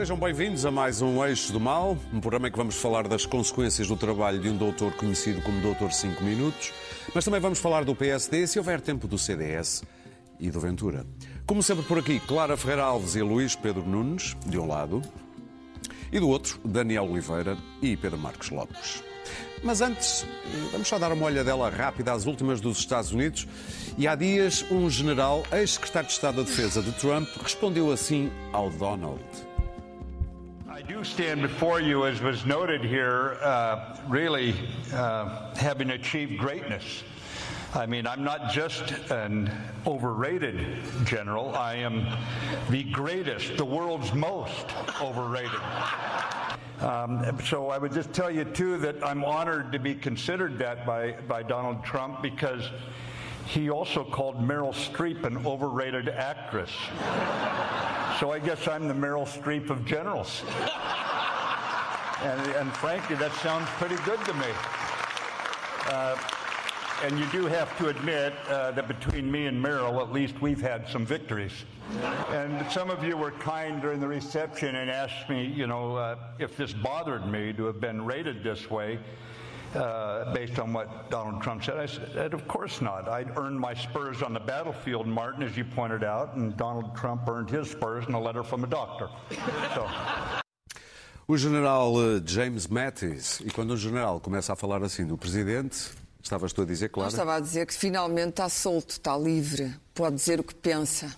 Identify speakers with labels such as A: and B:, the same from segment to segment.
A: Sejam bem-vindos a mais um Eixo do Mal, um programa em que vamos falar das consequências do trabalho de um doutor conhecido como Doutor 5 Minutos, mas também vamos falar do PSD, se houver tempo do CDS e do Ventura. Como sempre por aqui, Clara Ferreira Alves e Luís Pedro Nunes, de um lado, e do outro, Daniel Oliveira e Pedro Marcos Lopes. Mas antes, vamos só dar uma olhadela rápida às últimas dos Estados Unidos. E há dias, um general, ex-secretário de Estado da Defesa de Trump, respondeu assim ao Donald.
B: I do stand before you, as was noted here, uh, really uh, having achieved greatness. I mean, I'm not just an overrated general, I am the greatest, the world's most overrated. Um, so I would just tell you, too, that I'm honored to be considered that by, by Donald Trump because he also called Meryl Streep an overrated actress. So I guess I'm the Meryl Streep of generals. And, and frankly, that sounds pretty good to me. Uh, and you do have to admit uh, that between me and Meryl, at least we've had some victories. And some of you were kind during the reception and asked me, you know, uh, if this bothered me to have been rated this way. Uh, based on what Donald Trump said. I said, of course not. I'd earned my spurs on the battlefield, Martin, as you pointed out, and Donald Trump earned his spurs in a letter from a doctor. So.
A: O general uh, James Mattis, e quando o general começa a falar assim do presidente, estavas tu a dizer,
C: Eu
A: claro?
C: estava a dizer que finalmente está solto, está livre, pode dizer o que pensa.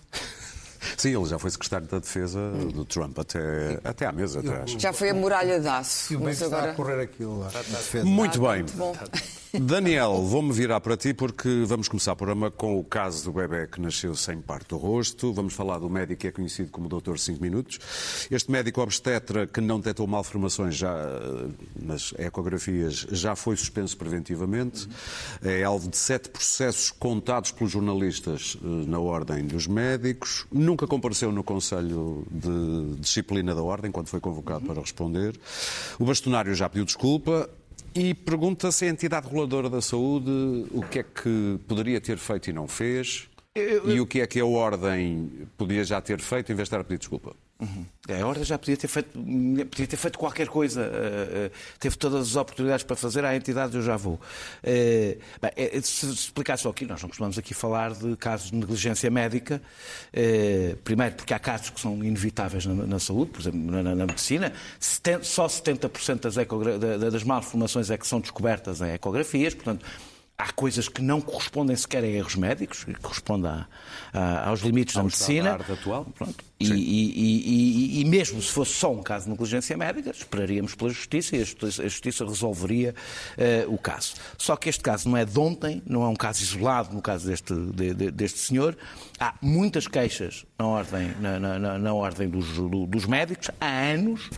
A: Sim, ele já foi secretário da Defesa do Trump até, até à mesa atrás.
C: Já foi a muralha de aço.
D: E o bem que está
C: agora...
D: a correr aquilo lá.
A: Muito bem.
C: Bom,
A: Daniel, vou-me virar para ti porque vamos começar o programa com o caso do bebê que nasceu sem parte do rosto. Vamos falar do médico que é conhecido como Doutor 5 Minutos. Este médico obstetra que não detectou malformações já nas ecografias já foi suspenso preventivamente. É alvo de sete processos contados pelos jornalistas eh, na Ordem dos Médicos. Nunca compareceu no Conselho de Disciplina da Ordem quando foi convocado para responder. O bastonário já pediu desculpa. E pergunta se a entidade reguladora da saúde o que é que poderia ter feito e não fez e o que é que a Ordem podia já ter feito em vez de estar a pedir desculpa.
E: A Ordem já podia ter feito, podia ter feito qualquer coisa. eh, eh, Teve todas as oportunidades para fazer. À entidade eu já vou. Eh, bem, eh, se explicar só aqui, nós não costumamos aqui falar de casos de negligência médica. Primeiro, porque há casos que são inevitáveis na, na saúde, por exemplo, na, na- na medicina. Seten- Só 70% das, das malformações é que são descobertas em ecografias. Portanto, há coisas que não correspondem sequer a erros médicos, que correspondem a- a- aos limites da medicina.
A: standard atual.
E: Pronto. E, e- e- e- mesmo se fosse só um caso de negligência médica, esperaríamos pela Justiça e a Justiça, a Justiça resolveria eh, o caso. Só que este caso não é de ontem, não é um caso isolado no caso deste, de- de- deste senhor. Há muitas queixas na ordem, na, na- na- na ordem dos, do- dos médicos, há anos.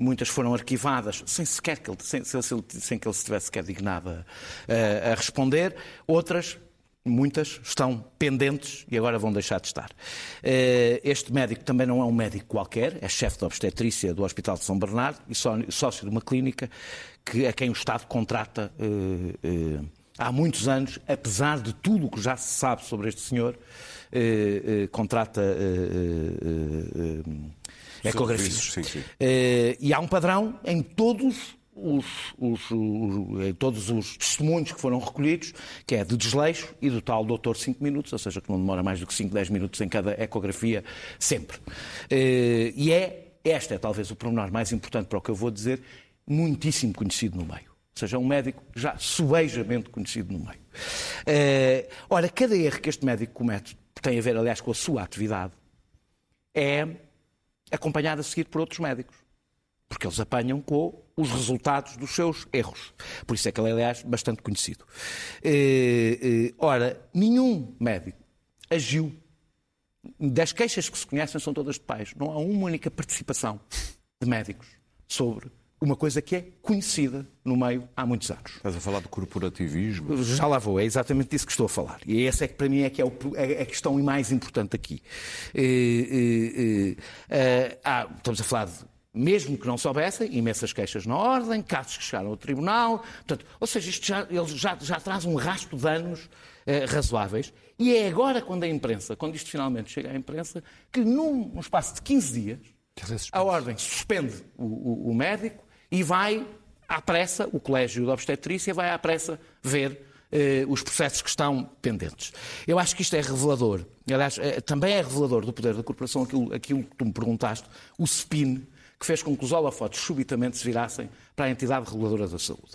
E: Muitas foram arquivadas sem, sequer que ele, sem, sem- que ele se tivesse sequer dignado a, a responder. Outras Muitas estão pendentes e agora vão deixar de estar. Eh, Este médico também não é um médico qualquer, é chefe de obstetrícia do Hospital de São Bernardo e só- sócio de uma clínica que, a quem o Estado contrata eh, eh, há muitos anos, apesar de tudo o que já se sabe sobre este senhor, contrata ecografias.
A: Sim, sim.
E: Eh, e há um padrão em todos os, os- os- em todos os testemunhos que foram recolhidos, que é de desleixo e do tal doutor 5 minutos, ou seja, que não demora mais do que 5, 10 minutos em cada ecografia, sempre. Eh, e é, esta é talvez o pormenor mais importante para o que eu vou dizer, muitíssimo conhecido no meio. Ou seja, um médico já subejamente conhecido no meio. Eh, ora, cada erro que este médico comete, tem a ver, aliás, com a sua atividade, é acompanhado a seguir por outros médicos. Porque eles apanham com os resultados dos seus erros. Por isso é que ele é, aliás, bastante conhecido. Eh, eh, ora, nenhum médico agiu. Das queixas que se conhecem são todas de pais. Não há uma única participação de médicos sobre uma coisa que é conhecida no meio há muitos anos.
A: Estás a falar de corporativismo?
E: Já lá vou, é exatamente disso que estou a falar. E essa é que para mim é que é o- é a questão mais importante aqui. Eh, eh, eh, ah, estamos a falar de, mesmo que não soubessem, imensas queixas na ordem, casos que chegaram ao tribunal, portanto, ou seja, isto já, ele já, já traz um rastro de anos eh, razoáveis, e é agora quando a imprensa, quando isto finalmente chega à imprensa, que num, num espaço de 15 dias, A ordem suspende o, o, o médico e vai à pressa, o Colégio de Obstetrícia vai à pressa ver eh, os processos que estão pendentes. Eu acho que isto é revelador. Aliás, eh, também é revelador do poder da corporação aquilo, aquilo que tu me perguntaste, o spin que fez com que os holofotes subitamente se virassem para a entidade reguladora da saúde.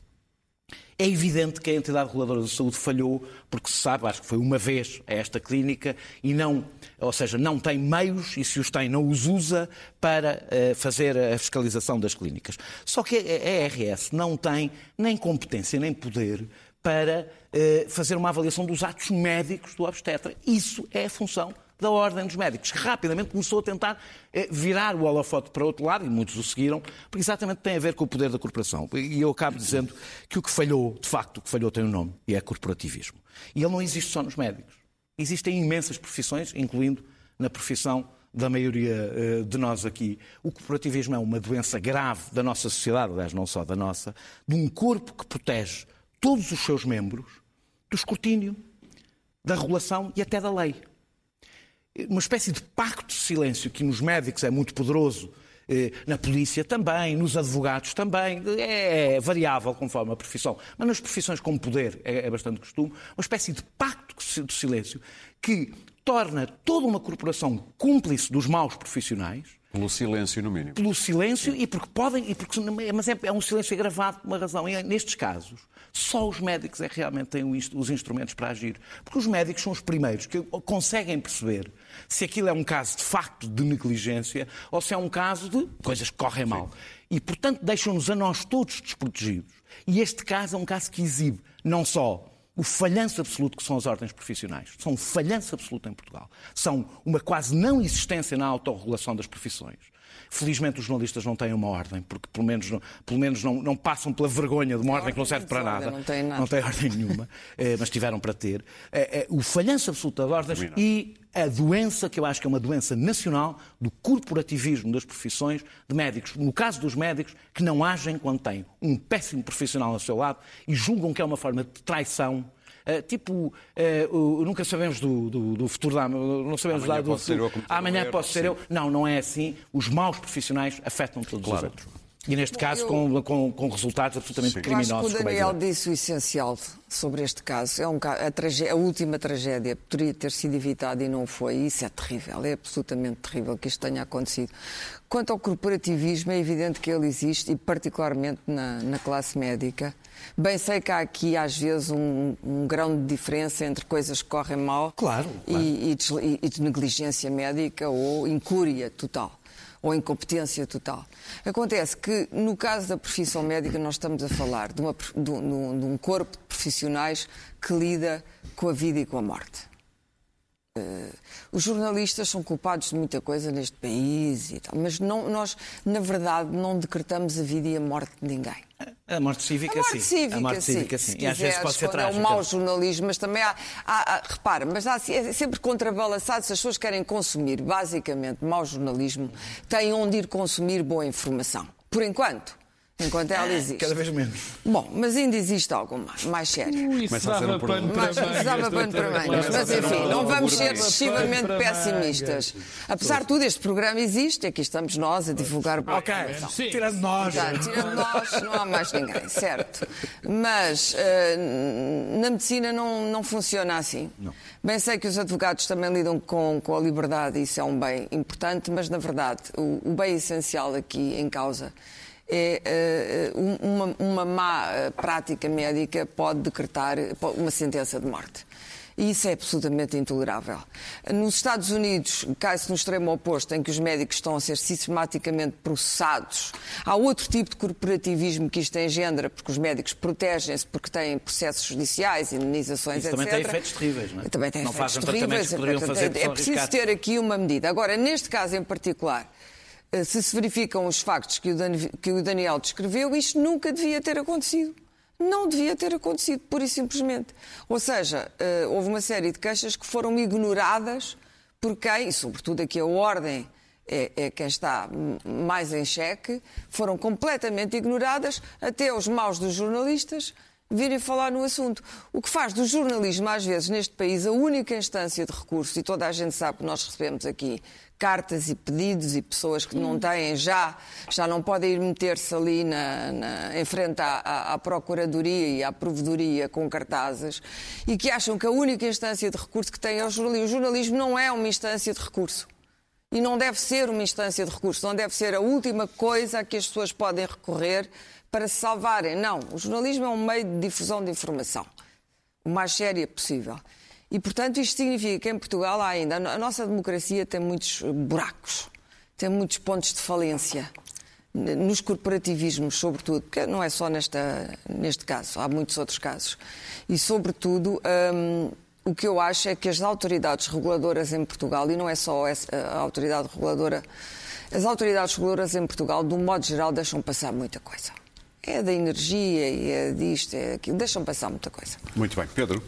E: É evidente que a entidade reguladora da saúde falhou, porque se sabe, acho que foi uma vez a esta clínica, e não, ou seja, não tem meios, e se os tem, não os usa para uh, fazer a fiscalização das clínicas. Só que a ARS não tem nem competência nem poder para uh, fazer uma avaliação dos atos médicos do obstetra. Isso é a função da Ordem dos Médicos, que rapidamente começou a tentar eh, virar o holofote para outro lado, e muitos o seguiram, porque exatamente tem a ver com o poder da corporação. E eu acabo dizendo que o que falhou, de facto, o que falhou tem um nome, e é corporativismo. E ele não existe só nos médicos. Existem imensas profissões, incluindo na profissão da maioria eh, de nós aqui. O corporativismo é uma doença grave da nossa sociedade, aliás, não só da nossa, de um corpo que protege todos os seus membros do escrutínio, da regulação e até da lei uma espécie de pacto de silêncio que nos médicos é muito poderoso, eh, na polícia também, nos advogados também, é variável conforme a profissão, mas nas profissões com poder é, é bastante costume, uma espécie de pacto de silêncio que torna toda uma corporação cúmplice dos maus profissionais.
A: Pelo silêncio, no mínimo.
E: Pelo silêncio Sim. e porque podem. E porque, mas é, é um silêncio agravado por uma razão. E nestes casos, só os médicos é que realmente têm os instrumentos para agir. Porque os médicos são os primeiros que conseguem perceber se aquilo é um caso de facto de negligência ou se é um caso de coisas que correm mal. E, portanto, deixam-nos a nós todos desprotegidos. E este caso é um caso que exibe não só o falhanço absoluto que são as ordens profissionais. São um falhanço absoluto em Portugal. São uma quase não existência na autorregulação das profissões. Felizmente os jornalistas não têm uma ordem, porque pelo menos, não, pelo menos não, não passam pela vergonha de uma ordem que não serve para nada.
C: Não tem, nada.
E: não tem ordem nenhuma, eh, mas tiveram para ter. Eh, eh, o falhanço absoluto de ordens e a doença, que eu acho que é uma doença nacional, do corporativismo das profissões de médicos. No caso dos médicos, que não agem quando têm um péssimo profissional ao seu lado e julgam que é uma forma de traição tipo, uh, nunca sabemos do, do, do futuro da. Não sabemos
A: Amanhã
E: do
A: posso futuro.
E: Amanhã posso ser eu. Não, não é assim. Os maus profissionais afetam todos claro. os outros. E neste caso, eu... com, com, com, resultados absolutamente Sim. criminosos. Eu
C: acho que o Daniel disse o essencial sobre este caso. É um, a, tragédia, a, última tragédia poderia ter sido evitada e não foi. Isso é terrível. É absolutamente terrível que isto tenha acontecido. Quanto ao corporativismo, é evidente que ele existe, e particularmente na, na classe médica. Bem sei que há aqui, às vezes, um, um grão de diferença entre coisas que correm mal
E: claro, claro.
C: E, e, de, e de negligência médica ou incúria total ou incompetência total. Acontece que, no caso da profissão médica, nós estamos a falar de, uma, de, de, um corpo de profissionais que lida com a vida e com a morte. Os jornalistas são culpados de muita coisa neste país e tal, mas não, nós, na verdade, não decretamos a vida e a morte de ninguém.
E: A morte cívica,
C: a morte
E: sim.
C: Cívica,
E: a morte
C: sim.
E: cívica, sim.
C: Se e às vezes pode ser trágica. É um mau jornalismo, mas também há, há, há repara, mas há, é sempre contrabalançado se as pessoas querem consumir, basicamente, mau jornalismo, têm onde ir consumir boa informação. Por enquanto. Enquanto ela existe.
E: Cada vez menos.
C: Bom, mas ainda existe alguma mais séria.
D: Ui, isso dava pano para
C: mais, Isso dava pano para mangas. Mas enfim, não vamos ser excessivamente pessimistas. Apesar de tudo, este programa existe e aqui estamos nós a divulgar boa
E: Ok, tirando nós.
C: tirando nós, não há mais ninguém, certo. Mas uh, na medicina não, não funciona assim. Não. Bem sei que os advogados também lidam com, com a liberdade, isso é um bem importante, mas na verdade o, o bem essencial aqui em causa é uh, uma, uma má eh, prática médica pode decretar uma sentença de morte. E isso é absolutamente intolerável. Nos Estados Unidos, cai-se no extremo oposto, em que os médicos estão a ser sistematicamente processados. Há outro tipo de corporativismo que isto engendra, porque os médicos protegem-se porque têm processos judiciais, indenizações,
E: isso
C: etc.
E: também tem efeitos terríveis, não é?
C: Também tem
E: não
C: efeitos terríveis.
E: É,
C: é preciso ter aqui uma medida. Agora, neste caso em particular, se se verificam os factos que o Daniel descreveu, isto nunca devia ter acontecido. Não devia ter acontecido, pura e simplesmente. Ou seja, eh, houve uma série de queixas que foram ignoradas por quem, e sobretudo aqui a ordem é, é, quem está mais em xeque, foram completamente ignoradas, até os maus dos jornalistas virem falar no assunto. O que faz do jornalismo, às vezes, neste país, a única instância de recurso, e toda a gente sabe que nós recebemos aqui cartas e pedidos e pessoas que não têm já, já não podem ir meter-se ali na, na, em frente à, à, à, Procuradoria e à Provedoria com cartazes e que acham que a única instância de recurso que têm é o jornalismo. O jornalismo não é uma instância de recurso. E não deve ser uma instância de recurso, não deve ser a última coisa a que as pessoas podem recorrer para se salvarem. Não, o jornalismo é um meio de difusão de informação, o mais séria possível. E, portanto, isto significa que em Portugal há ainda. A nossa democracia tem muitos buracos, tem muitos pontos de falência. Nos corporativismos, sobretudo, porque não é só nesta, neste caso, há muitos outros casos. E, sobretudo, hum, o que eu acho é que as autoridades reguladoras em Portugal, e não é só a autoridade reguladora, as autoridades reguladoras em Portugal, de um modo geral, deixam passar muita coisa. É da energia e é disto, é aquilo, deixam passar muita coisa.
A: Muito bem. Pedro?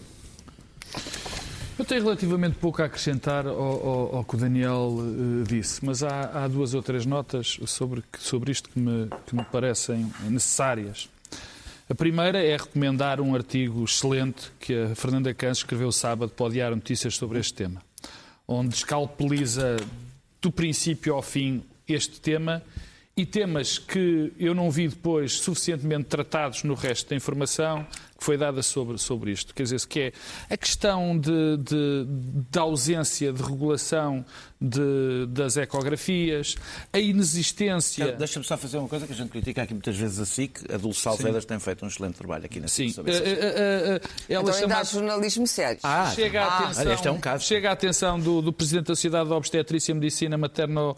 D: Eu tenho relativamente pouco a acrescentar ao, ao, ao que o Daniel uh, disse, mas há, há, duas ou três notas sobre, sobre isto que me, que me parecem necessárias. A primeira é recomendar um artigo excelente que a Fernanda Cans escreveu sábado para o Diário Notícias sobre este tema, onde escalpeliza do princípio ao fim este tema e temas que eu não vi depois suficientemente tratados no resto da informação que foi dada sobre, sobre isto. Quer dizer, que é a questão de, de, de ausência de regulação de, das ecografias, a inexistência.
E: Deixa-me só fazer uma coisa que a gente critica aqui muitas vezes a SIC. A Dulce Alvedas tem feito um excelente trabalho aqui na
C: SIC. Sim. Uh, uh, uh, ela então chama... ainda há jornalismo sério.
D: Ah, chega a atenção, ah, este é um caso. Chega a atenção do, do Presidente da Sociedade de Obstetrícia e Medicina Materno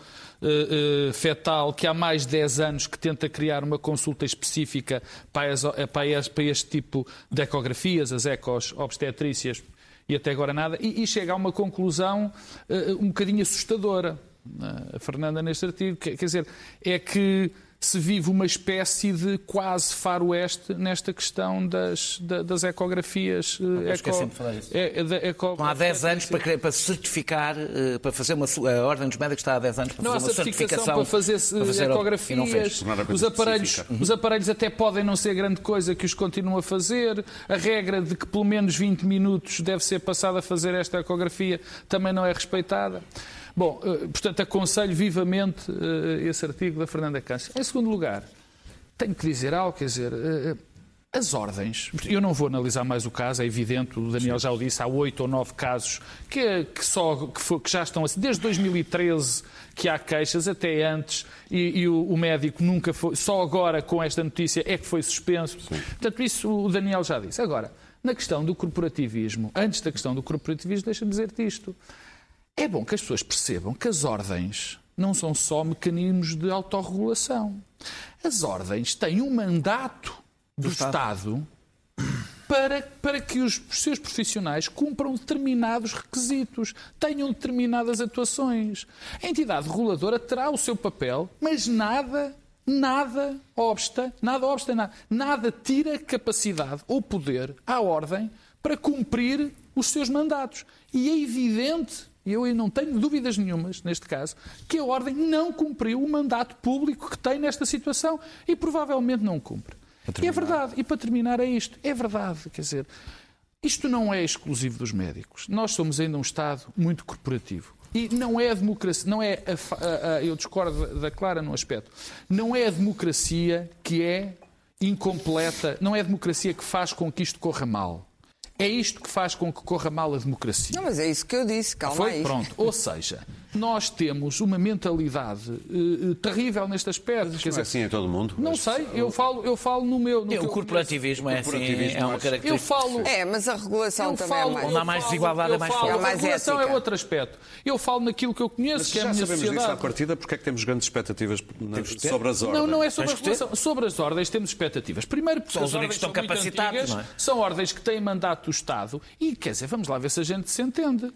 D: fetal que há mais de 10 anos que tenta criar uma consulta específica para, as, para, para este tipo de ecografias, as ecos obstetrícias, e até agora nada, e, e chega a uma conclusão uh, um bocadinho assustadora, uh, a Fernanda, neste artigo, quer dizer, é que se vive uma espécie de quase faroeste nesta questão das, das ecografias.
E: Não,
D: eh, eco,
E: de falar isso. É, é, eco, há 10 anos para, para certificar, eh, para fazer uma. A Ordem dos Médicos está há 10 anos para
D: não,
E: fazer uma certificação.
D: Para fazer, para fazer ecografias. Os aparelhos, os aparelhos até podem não ser grande coisa que os continuam a fazer. A regra de que pelo menos 20 minutos deve ser passada a fazer esta ecografia também não é respeitada. Bom, eh, portanto, aconselho vivamente eh, esse artigo da Fernanda Câncer. Em segundo lugar, tenho que dizer algo, quer dizer, eh, as ordens, eu não vou analisar mais o caso, é evidente, o Daniel já o disse, há oito ou nove casos que, que só, que, que, já estão assim, desde 2013 que há queixas, até antes, e, e o, o, médico nunca foi, só agora com esta notícia é que foi suspenso. Sim. Portanto, isso o Daniel já disse. Agora, na questão do corporativismo, antes da questão do corporativismo, deixa-me dizer-te isto. É bom que as pessoas percebam que as ordens não são só mecanismos de autorregulação. As ordens têm um mandato do, do Estado, Estado para, para que os seus profissionais cumpram determinados requisitos, tenham determinadas atuações. A entidade reguladora terá o seu papel, mas nada, nada obsta, nada obsta, nada, nada tira capacidade ou poder à ordem para cumprir os seus mandatos. E é evidente e eu não tenho dúvidas nenhumas, neste caso, que a Ordem não cumpriu o mandato público que tem nesta situação e provavelmente não cumpre. E é verdade, e para terminar é isto, é verdade, quer dizer, isto não é exclusivo dos médicos. Nós somos ainda um Estado muito corporativo. E não é a democracia, não é a, a, a, eu discordo da Clara no aspecto, não é a democracia que é incompleta, não é a democracia que faz com que isto corra mal. É isto que faz com que corra mal a democracia.
C: Não, mas é isso que eu disse, calma
D: Foi?
C: aí.
D: Pronto. Ou seja, nós temos uma mentalidade uh, terrível neste aspecto.
A: Mas Quer dizer, é assim em todo o mundo?
D: Não mas... sei, eu falo, eu falo no meu. No
E: o corporativismo é, assim, é uma característica.
C: Eu falo. É, mas a regulação também é falo, é mais.
E: Onde há mais desigualdade é mais forte.
D: A regulação é outro aspecto. Eu falo naquilo que eu conheço, mas que é a minha
A: sabemos
D: sociedade.
A: Disso à partida, porque é que temos grandes expectativas sobre as ordens?
D: Não, não é sobre a regulação. Sobre as ordens temos expectativas. Primeiro porque
E: são estão capacitados.
D: Antigas, é? São ordens que têm mandato do Estado e, quer dizer, vamos lá ver se a gente se entende.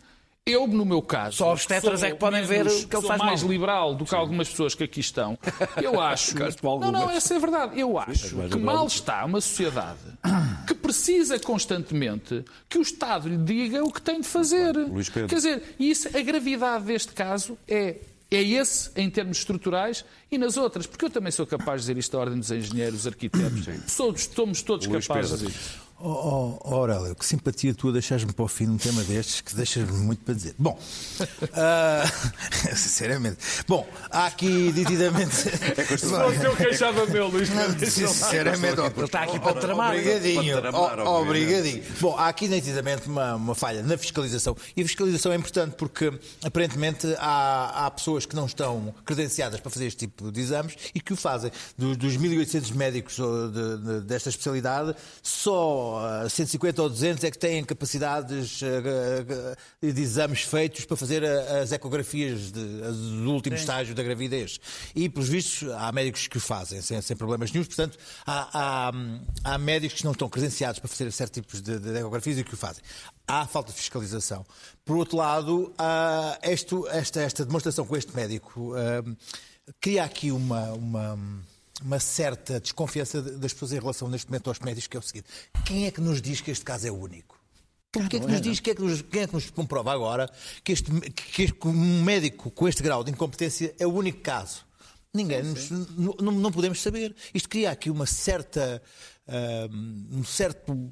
D: Eu, no meu caso.
E: Só obstetras é que podem ver o que ele faz
D: mais mal. liberal do que Sim. algumas pessoas que aqui estão. Eu acho. não, não, essa é verdade. Eu acho que mal está uma sociedade que precisa constantemente que o Estado lhe diga o que tem de fazer.
A: Luís Pedro.
D: Quer dizer, isso, a gravidade deste caso é É esse, em termos estruturais, e nas outras, porque eu também sou capaz de dizer isto da ordem dos engenheiros, arquitetos, somos, somos todos
A: Luís
D: capazes
A: Pedro.
D: de dizer isto.
F: Oh, oh, Aurélio, que simpatia tua deixares-me para o fim num tema destes que deixas-me muito para dizer. Bom, ah, sinceramente. Bom, há aqui nitidamente.
D: Se fosse eu queixava meu, Luís Pedro.
F: Sinceramente, ó,
E: Ele está aqui para tramar.
F: Obrigadinho.
A: Para tramar,
F: ó,
A: obviamente.
F: Obrigadinho. Bom, há aqui nitidamente uma, uma falha na fiscalização. E a fiscalização é importante porque, aparentemente, há, há pessoas que não estão credenciadas para fazer este tipo de exames e que o fazem. Dos, dos 1.800 médicos de- de- desta especialidade, só ah, 150 ou 200 é que têm capacidades ah, ah, de exames feitos para fazer as ecografias de- do último estágio da gravidez. E, pelos vistos, há médicos que o fazem sem, sem problemas nenhum. Portanto, há, há, há médicos que não estão credenciados para fazer certos tipos de, de ecografias e que o fazem. Há falta de fiscalização. Por outro lado, esta, esta demonstração com este médico ah, cria aqui uma- uma uma certa desconfiança das pessoas em relação neste momento aos médicos, que é o seguinte: quem é que nos diz que este caso é único? Quem é que nos diz, quem é que nos, quem é que nos comprova agora que, este, que este- um médico com este grau de incompetência é o único caso? Ninguém, nos- não, não- podemos saber. Isto cria aqui uma certa, ah, um certo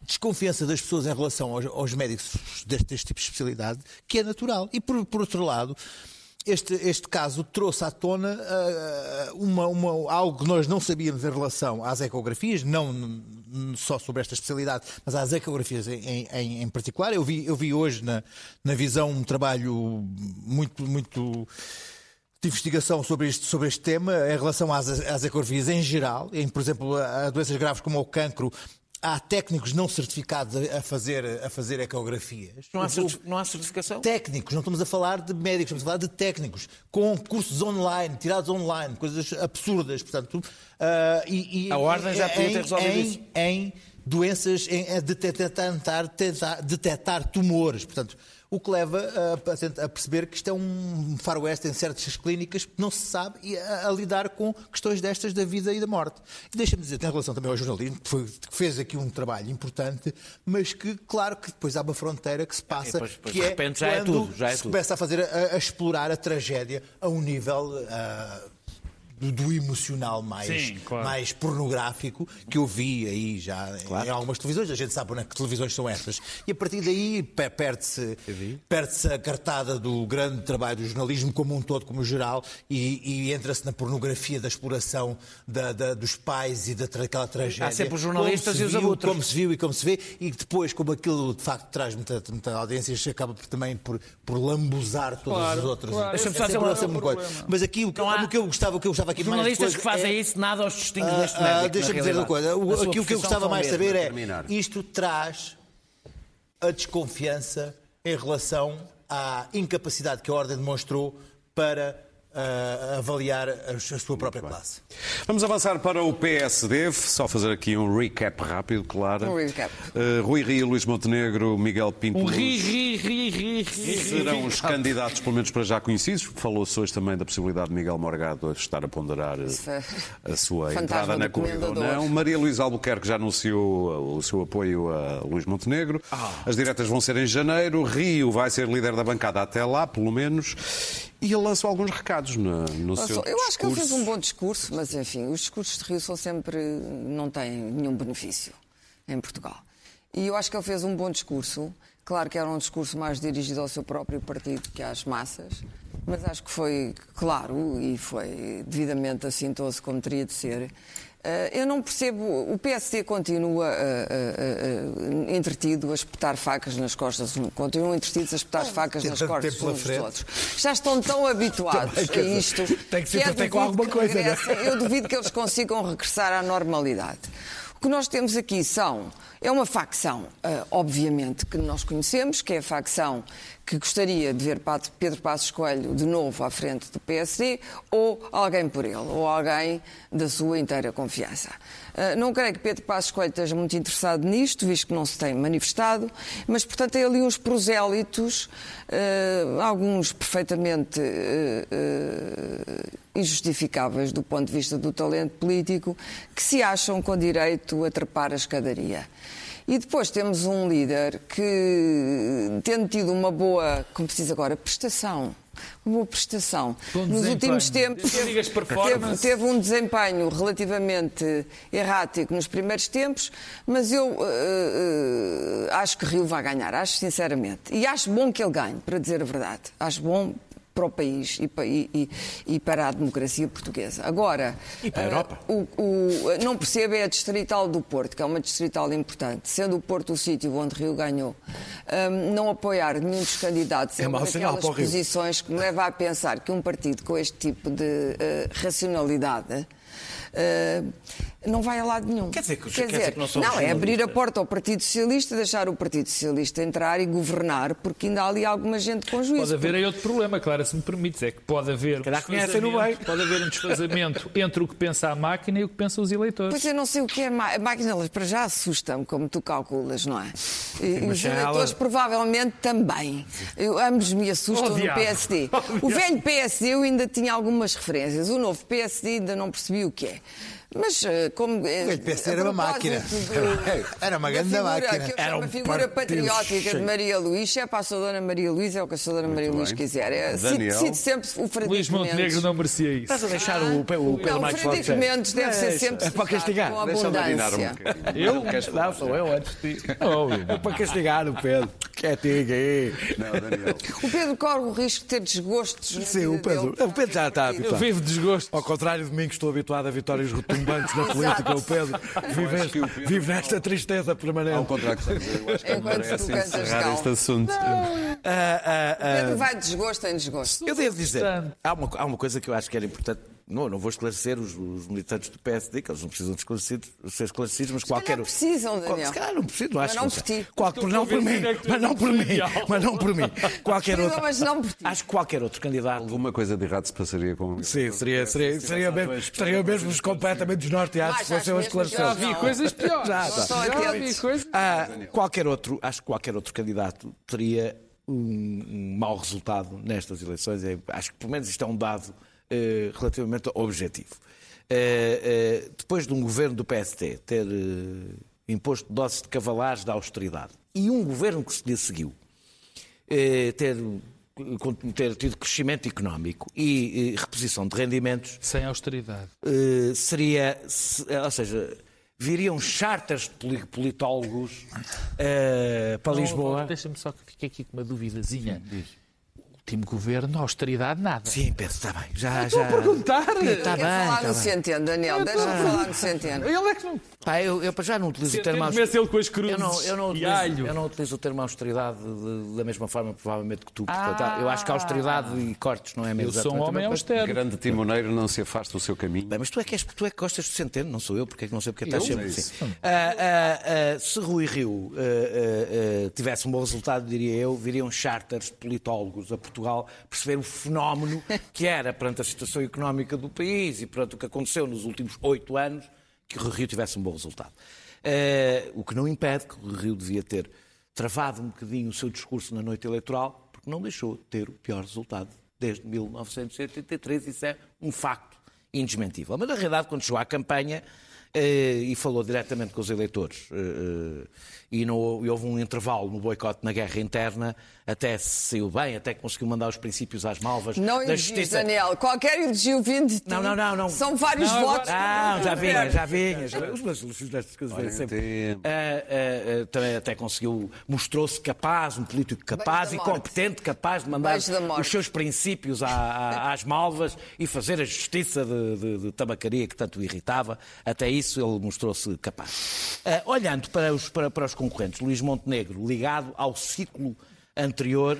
F: desconfiança das pessoas em relação aos, aos médicos deste, deste tipo de especialidade, que é natural. E por, por outro lado, este, este caso trouxe à tona ah, uma, uma- algo que nós não sabíamos em relação às ecografias, não só sobre esta especialidade, mas às ecografias em, em- em particular. Eu vi, eu vi hoje na, na visão um trabalho muito, muito de investigação sobre este, sobre este tema em relação às, às ecografias em geral, em, por exemplo, a doenças graves como o cancro. Há técnicos não certificados a, fazer, a fazer ecografias.
E: Não há, não há certificação?
F: técnicos, não estamos a falar de médicos, estamos a falar de técnicos, com cursos online, tirados online, coisas absurdas, portanto. ah, e, e-
E: A Ordem já podia ter
F: em-
E: resolvido
F: em-
E: isso.
F: Em doenças, em, a detectar, detectar tumores, portanto. O que leva a, a perceber que isto é um faroeste em certas clínicas não se sabe e a, a lidar com questões destas da vida e da morte. E deixa-me dizer, em relação também ao jornalismo, que, foi- que fez aqui um trabalho importante, mas que, claro, que depois há uma fronteira que se passa,
E: depois- depois,
F: que
E: de
F: é
E: repente, já é
F: quando
E: tudo, já é
F: se
E: tudo.
F: começa a fazer a, a explorar a tragédia a um nível ah, do, do emocional mais,
D: Sim, claro.
F: mais pornográfico que eu vi aí já em algumas televisões. A gente sabe onde é que televisões são estas. E a partir daí pe- perde-se perde a cartada do grande trabalho do jornalismo como um todo, como geral, e, e entra-se na pornografia da exploração da- da- dos pais e da, daquela tragédia.
E: Há sempre os jornalistas
F: Como se
E: e os
F: viu,
E: abutres.
F: Como se viu e como se vê, e depois, como aquilo de facto traz muita, muita audiência, acaba também por, por lambuzar todos
D: Claro,
F: os outros.
D: claro.
E: Deixa-me só
F: É sempre-
E: uma-
F: é sempre
D: um
F: coisa.
D: problema.
F: Mas aqui o que,
E: Não há-
F: o que eu gostava, o que eu gostava aqui
E: Jornalistas que fazem
F: é-
E: isso, nada os distingue deste
F: ah,
E: médico.
F: Deixa-me
E: na
F: dizer uma coisa. O,
E: A sua
F: aquilo que eu gostava mais de saber é
A: terminar.
F: isto traz a desconfiança em relação à incapacidade que a Ordem demonstrou para ah, avaliar a, a sua própria classe.
A: Vamos avançar para o PSD, só fazer aqui um recap rápido, claro.
C: Um recap.
A: Uh, Rui Rio, Luís Montenegro, Miguel Pinto
D: Um ri, ri, ri, ri, ri,
A: serão os candidatos, pelo menos para já conhecidos. Falou-se hoje também da possibilidade de Miguel Morgado estar a ponderar uh,
C: Isso é-
A: a sua entrada na corrida ou não. Maria Luísa Albuquerque já anunciou uh, o seu apoio a Luís Montenegro.
C: Ah.
A: As diretas vão ser em janeiro. Rio vai ser líder da bancada até lá, pelo menos. E ele lançou alguns recados no, no seu
C: Eu acho que ele fez
A: discurso.
C: um bom discurso, mas enfim, os discursos de Rio são sempre. não têm nenhum benefício em Portugal. E eu acho que ele fez um bom discurso. Claro que era um discurso mais dirigido ao seu próprio partido que às massas, mas acho que foi claro e foi devidamente assintoso como teria de ser. Eh, Eu não percebo. O PSD continua eh, eh, eh, entretido a espetar facas nas costas, continuam entretidos a espetar facas
F: tem
C: nas costas uns dos outros. Já estão tão habituados a isto.
E: tem que se
C: é
E: com alguma coisa, não é?
C: regressem. Eu duvido que eles consigam regressar à normalidade. Que nós temos aqui são. É uma facção, ah, obviamente, que nós conhecemos, que é a facção que gostaria de ver Pedro Passos Coelho de novo à frente do PSD, ou alguém por ele, ou alguém da sua inteira confiança. Ah, Não creio que Pedro Passos Coelho esteja muito interessado nisto, visto que não se tem manifestado, mas, portanto, tem ali uns prosélitos, ah, alguns perfeitamente ah, injustificáveis do ponto de vista do talento político, que se acham com direito a trepar a escadaria. E depois temos um líder que, tendo tido uma boa, como se diz agora, prestação boa prestação. Bom Nos últimos tempos teve, teve, teve, um desempenho relativamente errático nos primeiros tempos, mas eu uh, uh, acho que Rio vai ganhar, acho sinceramente. E acho bom que ele ganhe, para dizer a verdade. Acho bom para o país e para, e, e para a democracia portuguesa. Agora,
E: e para a Europa.
C: Uh, o, o, não percebo é a distrital do Porto, que é uma distrital importante, sendo o Porto o sítio onde Rio ganhou, um, não apoiar nenhum dos candidatos é uma daquelas posições que me leva a pensar que um partido com este tipo de uh, racionalidade uh, não vai a lado nenhum.
E: Quer dizer que, quer quer dizer, que não são
C: Não, é abrir a porta ao Partido Socialista, deixar o Partido Socialista entrar e governar, porque ainda há ali alguma gente com juízo.
D: Pode haver
C: porque...
D: aí outro problema, Clara, se me permites, é que pode haver, um
E: desfazamento,
D: pode haver um desfazamento entre o que pensa a máquina e o que pensam os eleitores.
C: Pois eu não sei o que é a máquina, para já assustam, como tu calculas, não é? E, os eleitores ela... provavelmente também. Eu, ambos me assustam oh, no PSD. Oh, o velho PSD eu ainda tinha algumas referências, o novo PSD ainda não percebi o que é. Mas eh, como.
F: Eh, o PC era uma máquina. Era uma grande máquina.
C: Era uma figura patriótica de Maria Luís. É para a Dona Maria Luís, é o que a Dona Maria Luís quiser. É, cito, sempre o Frederico
D: Luís Montenegro não merecia isso.
E: Estás a deixar o, o Pedro
C: mais forte. O Frederico Mendes deve ser sempre
E: é para castigar.
C: com abundância.
E: Um eu? Não, sou eu antes de ti. É para castigar o Pedro. Quietinho aí.
C: Não, Daniel. O Pedro corre o risco de ter desgostos.
E: Sim, o Pedro. O Pedro já está habituado. Eu
D: vivo desgosto.
E: Ao contrário de mim, que estou habituado a vitórias rotundas tumbantes na política, o Pedro vive, vive nesta tristeza permanente. Ao
A: contrário que eu acho que
C: Enquanto tu encerrar
A: este assunto.
C: Ah, ah, ah, Pedro vai de desgosto em desgosto.
E: Eu devo dizer, há uma, há uma coisa que eu acho que era importante não, não vou esclarecer os, os, militantes do PSD, que eles não precisam de ser esclarecidos, mas
C: se
E: qualquer.
C: Não precisam, Daniel.
E: Se calhar não precisam, acho
C: mas não
E: que
C: não.
E: Qual, por, não por mim, mas não por mim, mas não por mim. Qualquer outro.
C: Mas não por ti.
E: Acho que qualquer outro candidato.
A: Alguma coisa de errado se passaria com.
E: Sim, seria, seria, seria mesmo, estariam mesmo completamente desnorteados se fossem a esclarecer.
D: Já vi coisas piores.
C: Já, já. já
D: vi coisas.
E: Ah, qualquer outro, acho que qualquer outro candidato teria um, um mau resultado nestas eleições. É, acho que pelo menos isto é um dado eh, relativamente objetivo. Eh, eh, depois de um governo do PST ter imposto doses de cavalares da austeridade e um governo que se lhe seguiu ter ter tido crescimento económico e, reposição de rendimentos.
D: Sem austeridade.
E: seria, ou seja, viriam charters de politólogos uh, para Lisboa.
D: Deixa-me só que fique aqui com uma duvidazinha. Sim, último governo, austeridade, nada.
E: Sim, Pedro, está bem. Já,
D: Estou
E: já...
D: a perguntar.
E: Está bem.
C: falar
E: tá
C: no Centeno, Daniel. Deixa-me falar no Centeno.
D: Ele é que não.
E: Pá, eu, eu já não utilizo o termo
D: austeridade. ele com as cruzes
E: eu não, eu não utilizo, eu não utilizo o termo austeridade de, da mesma forma, provavelmente, que tu. Portanto, ah, eu acho que a austeridade e cortes não é mesmo.
D: Eu sou um homem austero.
A: grande timoneiro não se afasta do seu caminho.
E: Bem, mas tu é, que és, tu é que gostas de Centeno, não sou eu, porque é que não sei porque estás sempre assim. Uh, uh, uh, se Rui Rio tivesse um bom resultado, diria eu, viriam charters de politólogos a Portugal perceber o fenómeno que era perante a situação económica do país e perante o que aconteceu nos últimos oito anos que o Rio tivesse um bom resultado. Uh, o que não impede que o Rio devia ter travado um bocadinho o seu discurso na noite eleitoral, porque não deixou de ter o pior resultado desde 1983. Isso é um facto indesmentível. Mas, na realidade, quando chegou à campanha uh, e falou diretamente com os eleitores, uh, e, e houve um intervalo no boicote na guerra interna, até saiu bem, até conseguiu mandar os princípios às malvas
C: não
E: da
C: elogios,
E: justiça.
C: Daniel, qualquer elogio vindo de ti,
E: não, não, não, não.
C: são vários
E: não,
C: votos.
E: Não, já vinha, já vinha. Os meus elogios destas coisas vêm sempre. Uh, uh, uh, também até conseguiu, mostrou-se capaz, um político capaz e competente, capaz de mandar os seus princípios à, à, às malvas e fazer a justiça de, de, de, tabacaria que tanto o irritava. Até isso ele mostrou-se capaz. olhando para os, para, para os concorrentes, Luís Montenegro, ligado ao ciclo anterior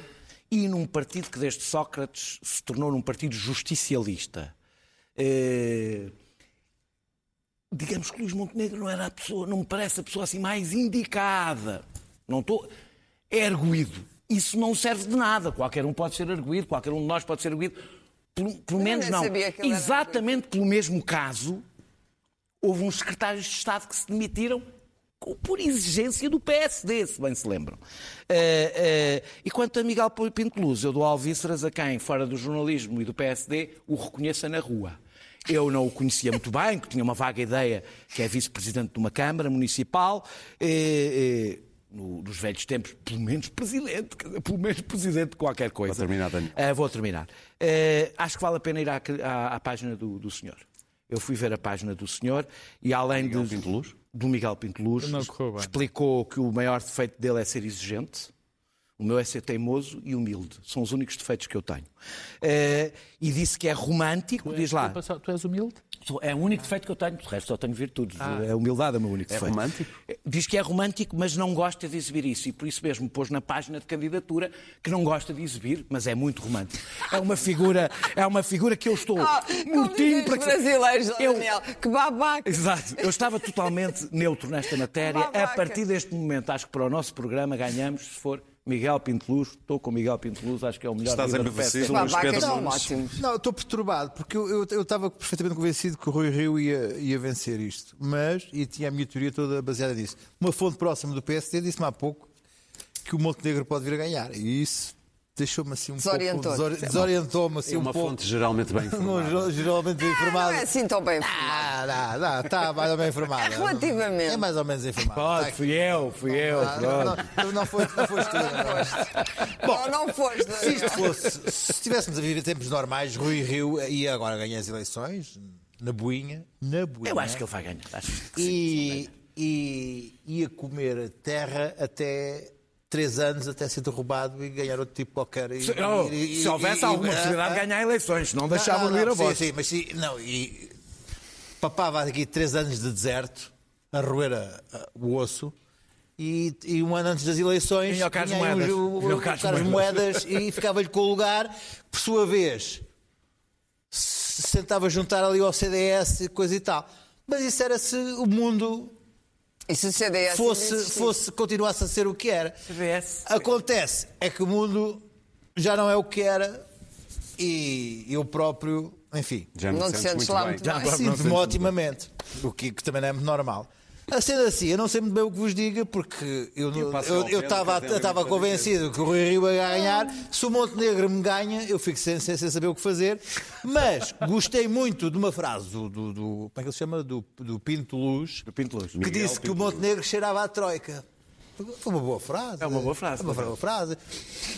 E: e num partido que desde Sócrates se tornou num partido justicialista. Eh, digamos que Luís Montenegro não era a pessoa, não me parece a pessoa assim mais indicada. Não estou. É erguido. Isso não serve de nada. Qualquer um pode ser erguido, qualquer um de nós pode ser erguido. Pelo, pelo menos não. Exatamente pelo mesmo caso, houve uns secretários de Estado que se demitiram por exigência do PSD, se bem se lembram. Uh, uh, e quanto a Miguel Pinto Luz, eu dou alvíceras a quem, fora do jornalismo e do PSD, o reconheça na rua. Eu não o conhecia muito bem, que tinha uma vaga ideia que é vice-presidente de uma Câmara Municipal. Uh, no, nos velhos tempos, pelo menos presidente, pelo menos presidente de qualquer coisa.
A: Vou terminar, Daniel.
E: Uh, vou terminar. Uh, acho que vale a pena ir à, à, à página do, do, senhor. Eu fui ver a página do senhor e além
A: Miguel
E: de, do Miguel Pinteluz, explicou que o maior defeito dele é ser exigente. O meu é ser teimoso e humilde. São os únicos defeitos que eu tenho. Uh, e disse que é romântico,
D: tu
E: diz lá.
D: Tu és humilde?
E: É o único defeito que eu tenho, de resto só tenho virtudes. Ah. A humildade é o meu único
A: é
E: defeito.
A: romântico?
E: Diz que é romântico, mas não gosta de exibir isso. E por isso mesmo pôs na página de candidatura que não gosta de exibir, mas é muito romântico. É uma figura, é uma figura que eu estou oh, mortinho
C: para que... brasileiros, eu... Daniel, que babaca.
E: Exato. Eu estava totalmente neutro nesta matéria. A partir deste momento, acho que para o nosso programa ganhamos, se for Miguel Pinteluz, estou com Miguel Pinteluz, acho que é o melhor
A: Estás embevecido, Luís Pedro
C: ótimos.
F: Não, estou perturbado, porque eu, eu, eu, estava perfeitamente convencido que o Rui Rio ia, ia vencer isto. Mas, e tinha a minha teoria toda baseada nisso. Uma fonte próxima do PSD disse-me há pouco que o Montenegro pode vir a ganhar. E isso deixou-me assim um
C: Desorientou
F: pouco. Desorientou-me assim
A: é uma
F: um pouco.
A: fonte geralmente bem informada.
F: geralmente bem informada.
C: Não é assim tão bem informada.
F: Ah, não, não, está mais ou menos informada.
C: Relativamente.
F: É mais ou menos informada.
E: Pode, tá fui eu, fui eu.
F: Ah, não, não, não, foi, não foste tu.
C: Não, Bom, não, não foste.
F: Se isto fosse, se estivéssemos a viver tempos normais, Rui Rio ia agora ganhar as eleições, na boinha, na boinha.
E: Eu acho que ele vai ganhar. Acho que
F: e, e ia comer terra até três anos até ser derrubado e ganhar outro tipo qualquer. E,
E: se, oh, e, se houvesse e, alguma possibilidade de ganhar eleições, não deixavam não, ir a voz.
F: Sim, sim, mas sim, não, e papava aqui três anos de deserto, a roer a, a, o osso. E, e, um ano antes das eleições
E: tinha o Carlos Moedas,
F: o, o, o Carlos Moedas e ficava-lhe com o lugar, por sua vez se sentava a juntar ali ao CDS coisa e tal. Mas isso era se o mundo
C: e CDS
F: fosse, fosse, continuasse a ser o que era. CDS. Acontece é que o mundo já não é o que era e eu próprio, enfim.
C: Já não te sentes lá muito
F: bem. Já sinto-me otimamente, o que, que também não é muito normal. A sendo assim, eu não sei muito bem o que vos diga, porque eu estava convencido que o Rui Rio ia ganhar. Se o Montenegro me ganha, eu fico sem, sem, saber o que fazer. Mas gostei muito de uma frase do, do, do como é que ele se chama? Do, do Pinto Luz,
E: do Pinto Luz.
F: que Miguel disse Pinto que o Montenegro cheirava à Troika. Foi uma boa frase.
E: É uma boa frase.
F: É uma boa frase.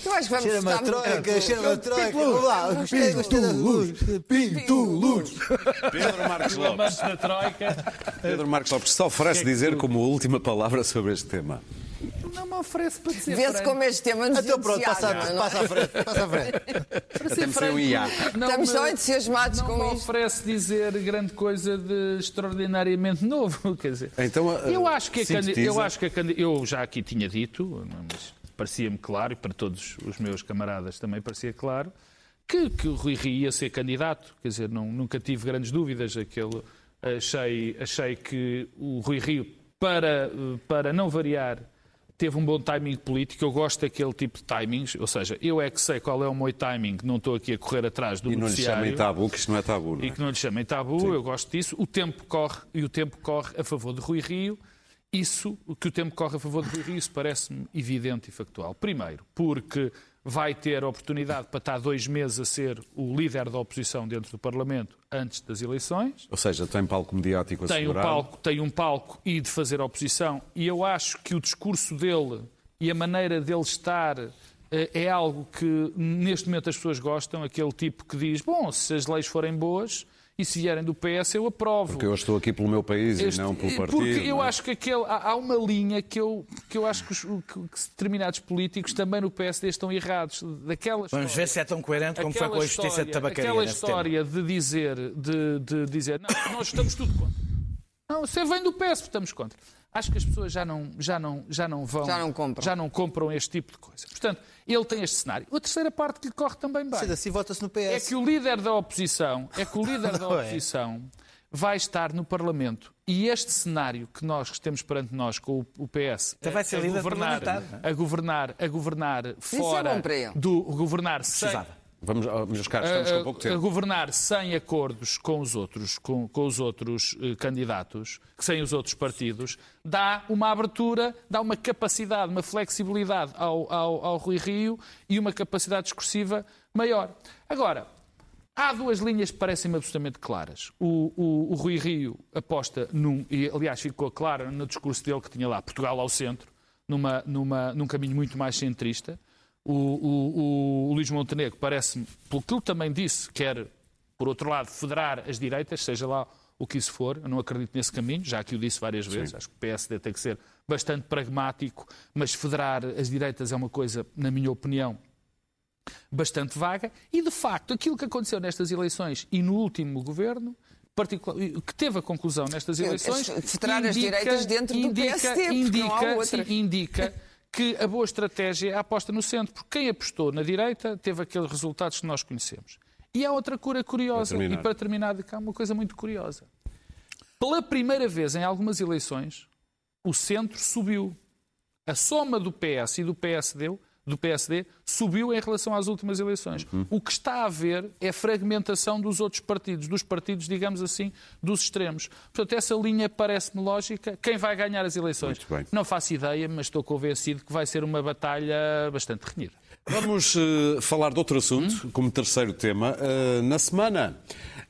C: Eu acho que vamos
F: Cheira-me a troika, cheira-me a troika.
E: Vamos lá, gostei, gostei da luz. Pinto luz.
A: Pedro Marcos Lopes.
D: da troika.
A: Pedro Marcos Lopes só oferece dizer como última palavra sobre este tema.
D: Não me oferece para dizer.
C: Vê-se como este tema nos
F: Então pronto, passa, é? passa à frente. Passa à frente.
A: Até me saiu IA.
C: Estamos só entusiasmados
D: com
C: isto.
D: Não me oferece dizer grande coisa de extraordinariamente novo. Quer dizer,
A: então,
D: eu acho que a eu acho que a eu já aqui tinha dito, mas parecia-me claro, e para todos os meus camaradas também parecia claro, que, que o Rui Rio ia ser candidato. Quer dizer, não, nunca tive grandes dúvidas. Aquele, achei, achei que o Rui Rio, para, para não variar teve um bom timing político. Eu gosto daquele tipo de timings, ou seja, eu é que sei qual é o meu timing, não estou aqui a correr atrás do
A: E não lhe chamem tabu, que isto não é tabu. Não é?
D: E que não lhe chamem tabu, Sim. eu gosto disso. O tempo corre e o tempo corre a favor de Rui Rio. Isso, que o tempo corre a favor de Rui Rio, isso parece-me evidente e factual. Primeiro, porque vai ter a oportunidade para estar dois meses a ser o líder da oposição dentro do Parlamento antes das eleições.
A: Ou seja, tem palco mediático
D: tem um palco Tem um palco e de fazer oposição. E eu acho que o discurso dele e a maneira dele estar eh, é algo que neste momento as pessoas gostam, aquele tipo que diz, bom, se as leis forem boas, e se vierem do PS eu aprovo.
A: Porque eu estou aqui pelo meu país este, e não pelo partido.
D: Porque eu
A: é?
D: acho que aquele, há uma linha que eu, que eu acho que, os, que, determinados políticos também no PSD estão errados. Daquela
E: Vamos
D: história,
E: ver se é tão coerente como foi com a justiça de tabacaria.
D: Aquela história de dizer, de, de dizer, não, nós estamos tudo contra. Não, você vem do PS, estamos contra. Acho que as pessoas já não, já não, já não vão.
C: Já não compram.
D: Já não compram este tipo de coisa. Portanto, ele tem este cenário. A terceira parte que lhe corre também bem.
F: assim vota-se no PS.
D: É que o líder da oposição, é que o líder da é. oposição vai estar no Parlamento. E este cenário que nós temos perante nós com o PS
E: então vai ser a,
D: governar, a governar, a governar
C: é
D: fora
C: é
D: do governar sem,
A: Vamos, meus caros, estamos com pouco tempo.
D: A governar sem acordos com os outros, com, com os outros uh, candidatos, sem os outros partidos, dá uma abertura, dá uma capacidade, uma flexibilidade ao, ao, ao Rui Rio e uma capacidade discursiva maior. Agora, Há duas linhas que parecem-me absolutamente claras. O, o, o, Rui Rio aposta num, e aliás ficou claro no discurso dele que tinha lá Portugal ao centro, numa, numa, num caminho muito mais centrista. O, o, o Luís Montenegro parece-me, pelo que ele também disse, quer, por outro lado, federar as direitas, seja lá o que isso for. Eu não acredito nesse caminho, já que o disse várias vezes. Sim. Acho que o PSD tem que ser bastante pragmático, mas federar as direitas é uma coisa, na minha opinião, bastante vaga. E, de facto, aquilo que aconteceu nestas eleições e no último governo que teve a conclusão nestas eleições.
C: Federar indica, as direitas dentro
D: indica,
C: do PSD,
D: indica, sim, indica que a boa estratégia é a aposta no centro, porque quem apostou na direita teve aqueles resultados que nós conhecemos. E há outra cura curiosa, para e para terminar, há uma coisa muito curiosa. Pela primeira vez em algumas eleições, o centro subiu. A soma do PS e do PSD do PSD subiu em relação às últimas eleições. Uhum. O que está a haver é fragmentação dos outros partidos, dos partidos, digamos assim, dos extremos. Portanto, essa linha parece-me lógica. Quem vai ganhar as eleições? Não faço ideia, mas estou convencido que vai ser uma batalha bastante renhida.
A: Vamos uh, falar de outro assunto, hum? como terceiro tema. Uh, na semana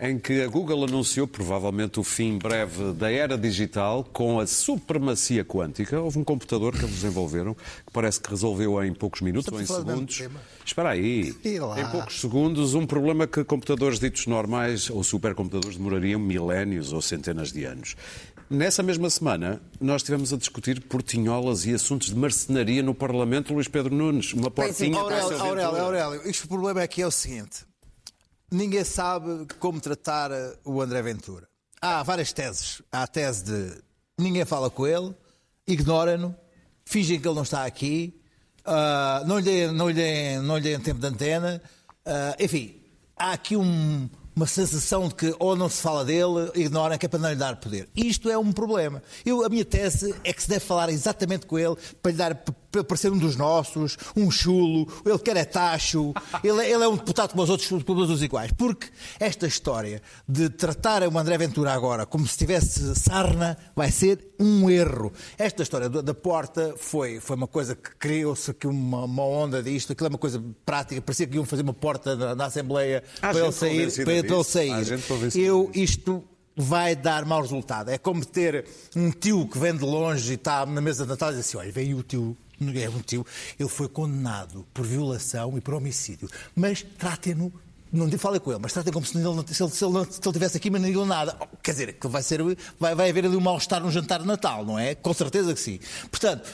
A: em que a Google anunciou provavelmente o fim breve da era digital com a supremacia quântica. Houve um computador que eles desenvolveram que parece que resolveu em poucos minutos ou em segundos. Espera aí. Em poucos segundos, um problema que computadores ditos normais ou supercomputadores demorariam milénios ou centenas de anos. Nessa mesma semana, nós estivemos a discutir portinholas e assuntos de marcenaria no Parlamento, Luís Pedro Nunes. Uma portinha
F: Aurélio, Aurélio, Aurélio, isto o problema é que é o seguinte ninguém sabe como tratar eh, o André Ventura. Há várias teses. Há a tese de ninguém fala com ele, ignora-no, fingem que ele não está aqui, uh, não, lhe deem, não, lhe deem, não lhe deem tempo de antena. Uh, enfim, há aqui um, uma sensação de que ou não se fala dele, ignoram que é para não lhe dar poder. Isto é um problema. Eu, a minha tese é que se deve falar exatamente com ele para lhe dar para parecer um dos nossos, um chulo, ele quer é tacho, ele, é, ele é um deputado como os outros, como os outros iguais. Porque esta história de tratar o André Ventura agora como se tivesse sarna vai ser um erro. Esta história da porta foi, foi uma coisa que criou-se aqui uma, uma, onda disto, aquilo é uma coisa prática, parecia que iam fazer uma porta na, na Assembleia para ele sair. Para ele sair. Eu, isto vai dar mau resultado. É como ter um tio que vem de longe e está na mesa de Natal e diz assim: olha, veio o tio é um tio, ele foi condenado por violação e por homicídio. Mas tratem-no não fala com ele, mas tratem como se ele, se ele, se ele, se ele tivesse aqui, mas não digo nada. Quer dizer, que vai, ser, vai, vai haver ali um mal-estar no jantar de Natal, não é? Com certeza que sim. Portanto,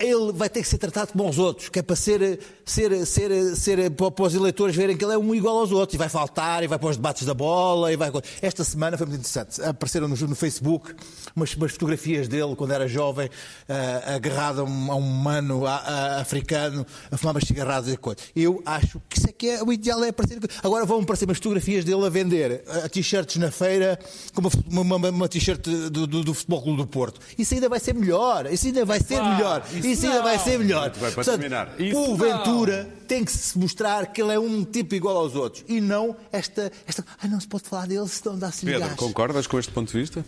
F: ele vai ter que ser tratado como os outros, que é para ser, ser, ser, ser para os eleitores verem que ele é um igual aos outros, e vai faltar, e vai para os debates da bola, e vai... Esta semana foi muito interessante, apareceram no, no Facebook umas, umas, fotografias dele, quando era jovem, uh, agarrado a um, a um mano a, a, africano, a fumar umas cigarradas e coisa. Eu acho que isso é que é, o ideal é aparecer... Agora vão aparecer umas fotografias dele a vender a t-shirts na feira, com uma, uma, uma t-shirt do, do, do Futebol Clube do Porto. Isso ainda vai ser melhor, isso ainda vai ser ah, melhor. Isso, isso ainda vai ser melhor.
A: Vai para Portanto, terminar.
F: o Ventura não. tem que se mostrar que ele é um tipo igual aos outros e não esta. esta ah, não se pode falar dele se não dá-se
A: Pedro, gás. concordas com este ponto de vista?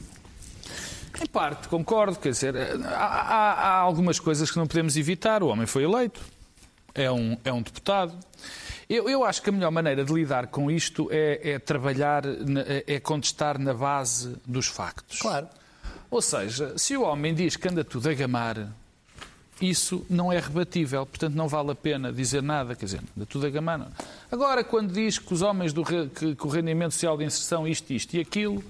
D: Em parte, concordo. Quer dizer, há, há, há, algumas coisas que não podemos evitar. O homem foi eleito, é um, é um deputado. Eu, eu acho que a melhor maneira de lidar com isto é, é trabalhar, é contestar na base dos factos.
F: Claro.
D: Ou seja, se o homem diz que anda tudo a gamar, isso não é rebatível, portanto não vale a pena dizer nada, quer dizer, anda tudo a gamar. Agora, quando diz que os homens do que, que o rendimento social de inserção, isto, isto e aquilo,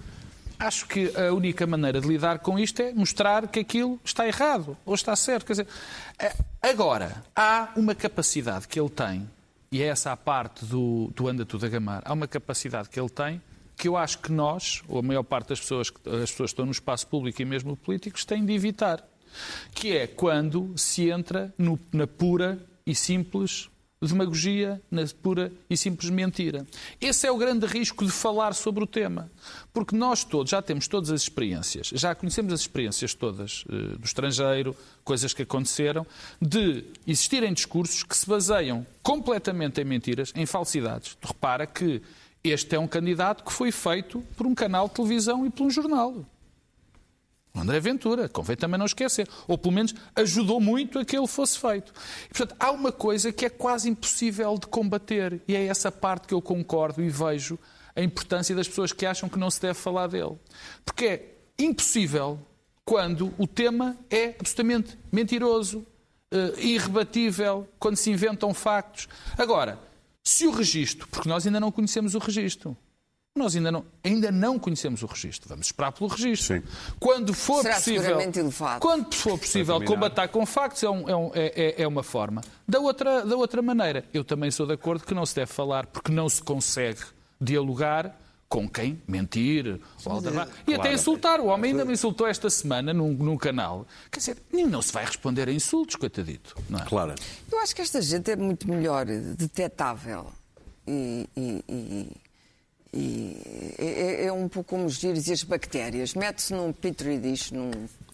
D: acho que a única maneira de lidar com isto é mostrar que aquilo está errado ou está certo. Quer dizer, é, agora, há uma capacidade que ele tem, e é essa a parte do, do anda tudo a gamar, há uma capacidade que ele tem que eu acho que nós, ou a maior parte das pessoas, as pessoas que estão no espaço público e mesmo políticos, têm de evitar. Que é quando se entra no, na pura e simples demagogia, na pura e simples mentira. Esse é o grande risco de falar sobre o tema. Porque nós todos já temos todas as experiências, já conhecemos as experiências todas uh, do estrangeiro, coisas que aconteceram, de existirem discursos que se baseiam completamente em mentiras, em falsidades. Tu repara que este é um candidato que foi feito por um canal de televisão e por um jornal. O André Ventura, convém também não esquecer. Ou pelo menos ajudou muito a que ele fosse feito. E, portanto, há uma coisa que é quase impossível de combater. E é essa parte que eu concordo e vejo a importância das pessoas que acham que não se deve falar dele. Porque é impossível quando o tema é absolutamente mentiroso, uh, irrebatível, quando se inventam factos. Agora, se o registro, porque nós ainda não conhecemos o registro, nós ainda não, ainda não conhecemos o registro. Vamos esperar pelo registro. Sim. Quando for
C: Será
D: possível, quando for possível combatar com factos é, um, é, um, é, é, é, uma forma. Da outra, da outra maneira, eu também sou de acordo que não se deve falar porque não se consegue dialogar com quem mentir ou claro. e até insultar. O homem ainda me insultou esta semana num, num canal. Quer dizer, não se vai responder a insultos, coitadito. Não é?
A: Claro.
C: Eu acho que esta gente é muito melhor detetável e, e, e e é, é, um pouco como os vírus e as bactérias. Mete-se num petri dish, num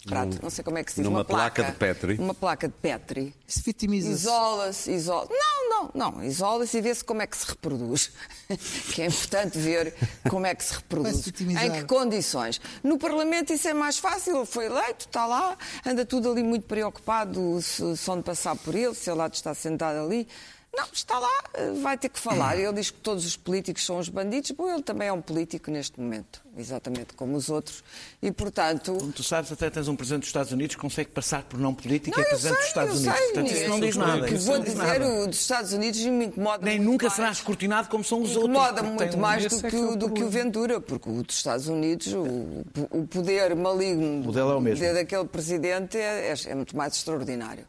C: prato, não sei como é que se diz,
A: numa
C: uma placa,
A: placa de Petri.
C: Uma placa de Petri.
F: Se vitimiza-se.
C: Isola-se, isola Não, não, não. Isola-se e vê-se como é que se reproduz. que é importante ver como é que se reproduz. Em que condições. No Parlamento isso é mais fácil. Ele foi eleito, está lá, anda tudo ali muito preocupado se, se onde passar por ele, se ele lá está sentado ali. Não, está lá, vai ter que falar. Ele diz que todos os políticos são os bandidos. Bom, ele também é um político neste momento, exatamente como os outros. E, portanto.
E: Como tu sabes, até tens um presidente dos Estados Unidos que consegue passar por não político não, e é presidente sei, dos Estados Unidos.
C: Sei,
E: portanto, isso não diz nada.
C: Que vou dizer, nada. o dos Estados Unidos me incomoda
E: Nem nunca mais. será escrutinado como são os
C: incomoda
E: outros.
C: Incomoda muito mais do, que, o, do que o Ventura, porque o dos Estados Unidos, o, o poder maligno
E: o é o mesmo.
C: daquele presidente é, é, é muito mais extraordinário.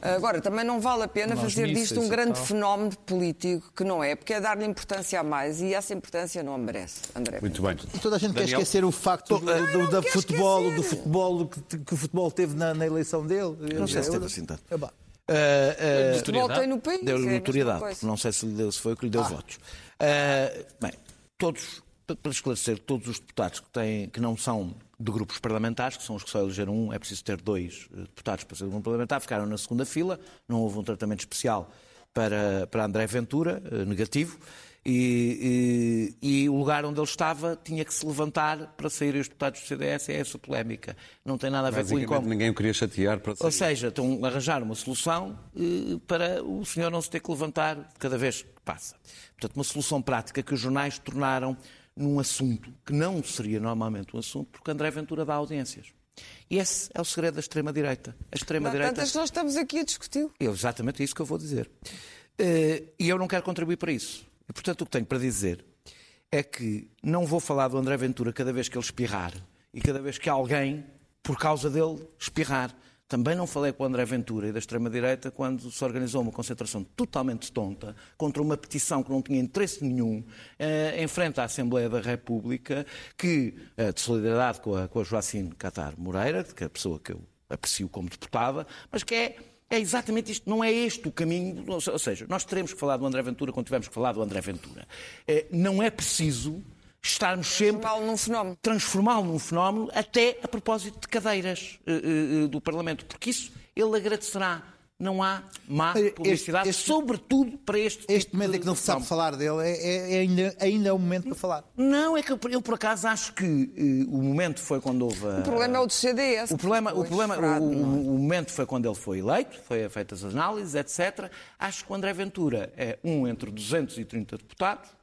C: Agora, também não vale a pena fazer disto um grande fenómeno político, que não é, porque é dar-lhe importância a mais e essa importância não a merece, André.
A: Muito bem.
F: E toda a gente Daniel? quer esquecer o facto do, do, do futebol, esquecer. do futebol que, que, o futebol teve na, na eleição dele.
E: Não sei se teve assim tanto. Uh,
C: uh, Voltei no país.
E: Deu é notoriedade. Não sei se, lhe deu, se foi o que lhe deu ah. votos. Uh, bem, todos, para esclarecer, todos os deputados que, têm, que não são de grupos parlamentares, que são os que só elegeram um, é preciso ter dois eh, deputados para ser um grupo parlamentar, ficaram na segunda fila, não houve um tratamento especial para, para André Ventura, eh, negativo, e, e, e, o lugar onde ele estava tinha que se levantar para sair os deputados do CDS, é essa polémica. Não tem nada a ver com o incómodo.
A: ninguém o queria chatear para sair.
E: Ou seja, estão a arranjar uma solução eh, para o senhor não se ter que levantar cada vez que passa. Portanto, uma solução prática que os jornais tornaram num assunto que não seria normalmente um assunto, porque André Ventura dá audiências. E esse é o segredo da extrema-direita. A extrema-direita.
C: Tantas nós estamos aqui a discutir.
E: É exatamente isso que eu vou dizer. Eh, e eu não quero contribuir para isso. E, portanto, o que tenho para dizer é que não vou falar do André Ventura cada vez que ele espirrar e cada vez que alguém, por causa dele, espirrar. Também não falei com o André Ventura e da extrema-direita quando se organizou uma concentração totalmente tonta contra uma petição que não tinha interesse nenhum eh, em frente à Assembleia da República, que, eh, de solidariedade com a, com a Catar Moreira, que é a pessoa que eu aprecio como deputada, mas que é é exatamente isto, não é este o caminho. Ou seja, nós teremos que falar do André Ventura quando tivermos que falar do André Ventura. É, não é preciso estarmos sempre.
C: Transformá-lo num fenómeno.
E: Transformá-lo num fenómeno, até a propósito de cadeiras uh, uh, do Parlamento, porque isso ele agradecerá. Não há má publicidade, este, este, sobretudo para este
F: Este tipo momento em que não se sabe falar dele é, é, é, ainda, ainda é o momento para falar.
E: Não, é que eu, eu por acaso acho que uh, o momento foi quando houve. A,
C: o problema é o do CDS.
E: O problema, o, problema o, o, o, momento foi quando ele foi eleito, foi feitas as análises, etc. Acho que o André Ventura é um entre 230 deputados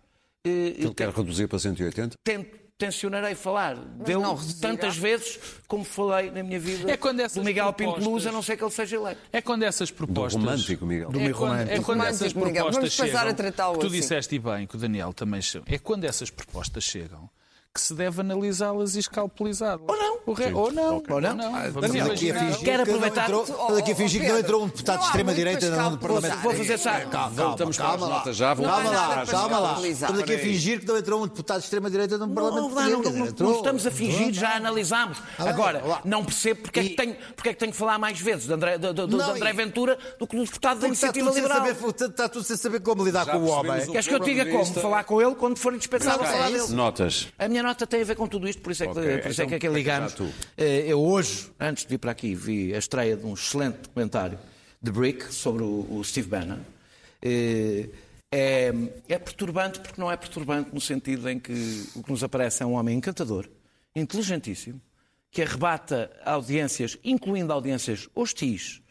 A: ele quer reduzir para 180?
E: Tento tencionarei falar dele tantas vezes como falei na minha vida
D: é quando essas
E: do Miguel. Pinto Luz, a não ser que ele seja eleito.
D: É quando essas propostas...
A: Do romântico, Miguel.
D: Do é, quando, romântico. é quando essas propostas
C: Vamos
D: chegam...
C: a tratá-lo
D: Tu
C: assim.
D: disseste bem, que o Daniel também... É quando essas propostas chegam que se deve analisá-las e escalpelizá-las.
E: Ou não.
D: Re... Ou não.
E: Ou não. não.
F: Ah, Daniel, aqui a fingir Quero aproveitar... Estás aqui a fingir que não entrou um deputado de extrema-direita no Parlamento.
E: Vou fazer sabe.
A: Calma, calma, calma lá. Já,
F: calma lá, calma lá. Estamos aqui a fingir que não entrou um deputado de extrema-direita no Parlamento.
E: Não, não, não estamos a fingir, já analisámos. Agora, não percebo porque é que tenho, porque é que tenho que falar mais vezes de André, Ventura do que do deputado da Iniciativa Liberal.
F: Está tudo sem saber como lidar com o homem.
E: Queres que eu diga como? Falar com ele quando for indispensável falar dele.
A: Notas.
E: A minha nota tem a ver com tudo isto, por isso é que, okay. por isso é que aqui ligamos. Eh, eu hoje, antes de vir para aqui, vi a estreia de um excelente documentário de Brick sobre o, Steve Bannon. Eh, é, é, perturbante porque não é perturbante no sentido em que o que nos aparece é um homem encantador, inteligentíssimo, que arrebata audiências, incluindo audiências hostis,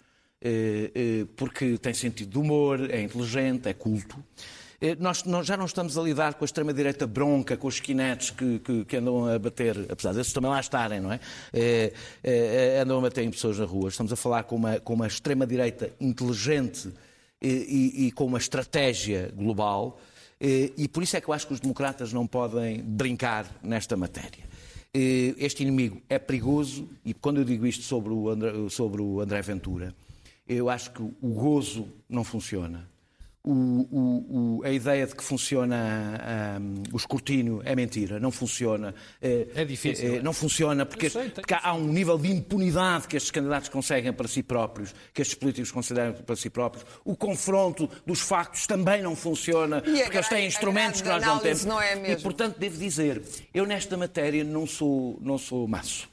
E: eh, porque tem sentido de humor, é inteligente, é culto nós, nós, já não estamos a lidar com a extrema-direita bronca, com os skinettes que, que, que, andam a bater, apesar desses também lá estarem, não é? é, é andam a bater em pessoas na rua. Estamos a falar com uma, com uma extrema-direita inteligente e, e, e, com uma estratégia global. E, e por isso é que eu acho que os democratas não podem brincar nesta matéria. Este inimigo é perigoso e quando eu digo isto sobre o André, sobre o André Ventura, eu acho que o gozo não funciona o, o, o, a ideia de que funciona um, o escrutínio é mentira, não funciona.
D: É, é difícil.
E: É, não funciona porque, sei, porque há um nível de impunidade que estes candidatos conseguem para si próprios, que estes políticos consideram para si próprios. O confronto dos factos também não funciona, porque eles têm instrumentos que nós não temos.
C: Não é mesmo.
E: E, portanto, devo dizer, eu nesta matéria não sou, não sou maço.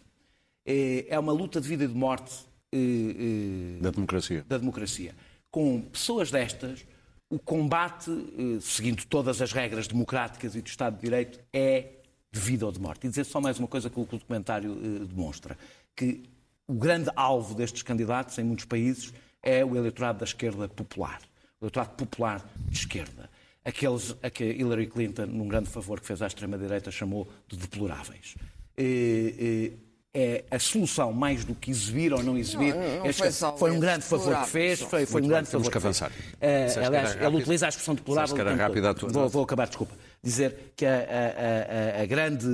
E: É, é uma luta de vida e de morte
A: eh, eh, da democracia.
E: Da democracia. Com pessoas destas o combate, eh, seguindo todas as regras democráticas e do Estado de Direito, é de vida ou de morte. E dizer só mais uma coisa que o documentário eh, demonstra, que o grande alvo destes candidatos em muitos países é o eleitorado da esquerda popular, o eleitorado popular de esquerda. Aqueles a que Hillary Clinton, num grande favor que fez à extrema-direita, chamou de deploráveis. E, e, é a solução mais do que exibir ou não exibir.
C: Não, não foi,
E: foi, um grande favor que fez, foi, foi um grande
A: favor.
E: Temos
A: que avançar.
E: Uh, aliás, ele utiliza a expressão deplorável.
A: Que era rápido a tua
E: vou, vou acabar, desculpa. Dizer que a, a, a, a grande,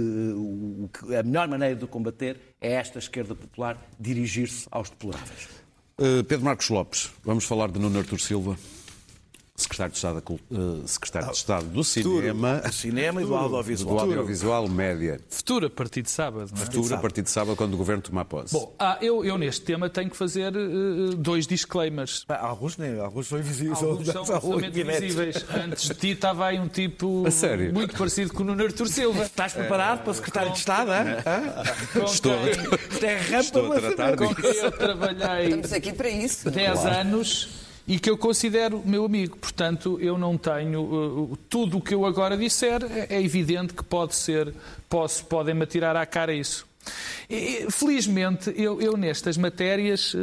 E: a melhor maneira de combater é esta esquerda popular dirigir-se aos deploráveis.
A: Uh, Pedro Marcos Lopes, vamos falar de Nuno Artur Silva. Secretário de Estado, uh, Secretário de Estado do Cinema.
E: Do cinema e do audiovisual.
A: Do audiovisual média.
D: Futuro a partir de sábado. Não
A: é? Futuro a partir de sábado, quando o Governo tomar posse.
D: Bom, ah, eu, eu, neste tema tenho que fazer uh, dois disclaimers.
G: alguns nem, alguns são invisíveis.
D: Alguns são absolutamente invisíveis. Antes de ti estava aí um tipo muito parecido com o Nuno Artur Silva.
E: Estás preparado é, para Secretário de Estado? É?
A: Estou,
E: quem,
A: estou a tratar
D: disso. Com quem eu trabalhei
C: Estamos aqui para isso.
D: 10 claro. anos e que eu considero meu amigo. Portanto, eu não tenho. Uh, tudo o que eu agora disser é, é evidente que pode ser. Posso, podem-me atirar à cara isso. E, felizmente, eu, eu, nestas matérias, uh,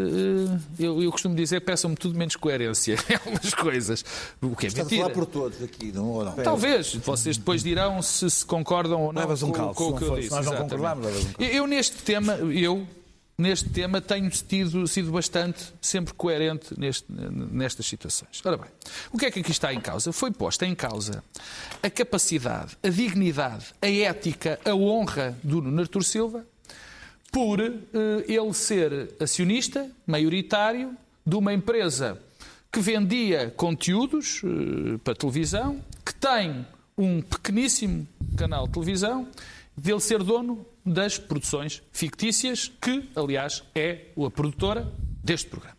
D: eu, eu costumo dizer, peçam-me tudo menos coerência em algumas coisas. O que é
G: Está
D: mentira.
G: por todos aqui, não ou não?
D: Talvez. Vocês depois dirão se, se concordam ou não
G: levas um
D: com, com o que eu disse.
G: Nós não concordamos, um calço.
D: Eu, neste tema, eu, neste tema tenho tido, sido bastante sempre coerente neste, nestas situações. Ora bem, o que é que aqui está em causa? Foi posta em causa a capacidade, a dignidade, a ética, a honra do Nuno Artur Silva por uh, ele ser acionista maioritário de uma empresa que vendia conteúdos uh, para televisão, que tem um pequeníssimo canal de televisão, dele ser dono das produções fictícias, que, aliás, é a produtora deste programa.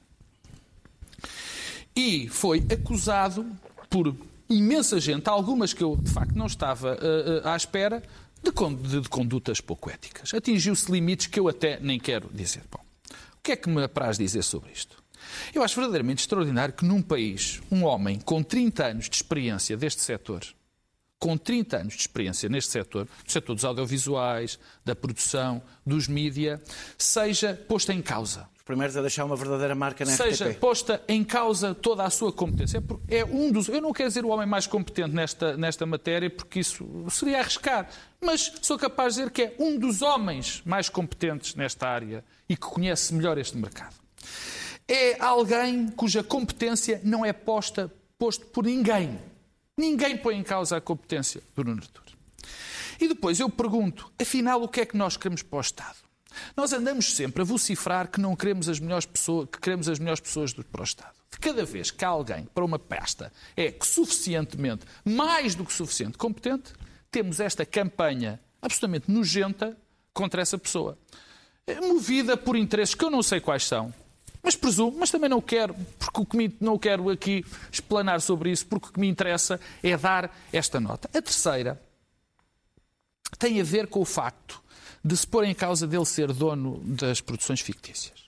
D: E foi acusado por imensa gente, algumas que eu de facto não estava uh, uh, à espera, de, de, de condutas pouco éticas. Atingiu-se limites que eu até nem quero dizer. Bom, o que é que me apraz dizer sobre isto? Eu acho verdadeiramente extraordinário que num país, um homem com 30 anos de experiência deste setor, com 30 anos de experiência neste setor, no setor dos audiovisuais, da produção, dos mídia, seja posta em causa.
E: Os primeiros a deixar uma verdadeira marca na
D: Seja
E: RTP.
D: posta em causa toda a sua competência. É um dos. Eu não quero dizer o homem mais competente nesta, nesta matéria, porque isso seria arriscar. Mas sou capaz de dizer que é um dos homens mais competentes nesta área e que conhece melhor este mercado. É alguém cuja competência não é posta, posto por ninguém Ninguém põe em causa a competência do Nuno Artur. E depois eu pergunto, afinal, o que é que nós queremos para o Estado? Nós andamos sempre a vocifrar que não queremos as melhores pessoas, que queremos as melhores pessoas para o Estado. De cada vez que alguém para uma pasta é suficientemente, mais do que suficiente competente, temos esta campanha absolutamente nojenta contra essa pessoa. Movida por interesses que eu não sei quais são, mas presumo, mas também não quero, porque o que me, não quero aqui explanar sobre isso, porque o que me interessa é dar esta nota. A terceira tem a ver com o facto de se pôr em causa dele ser dono das produções fictícias.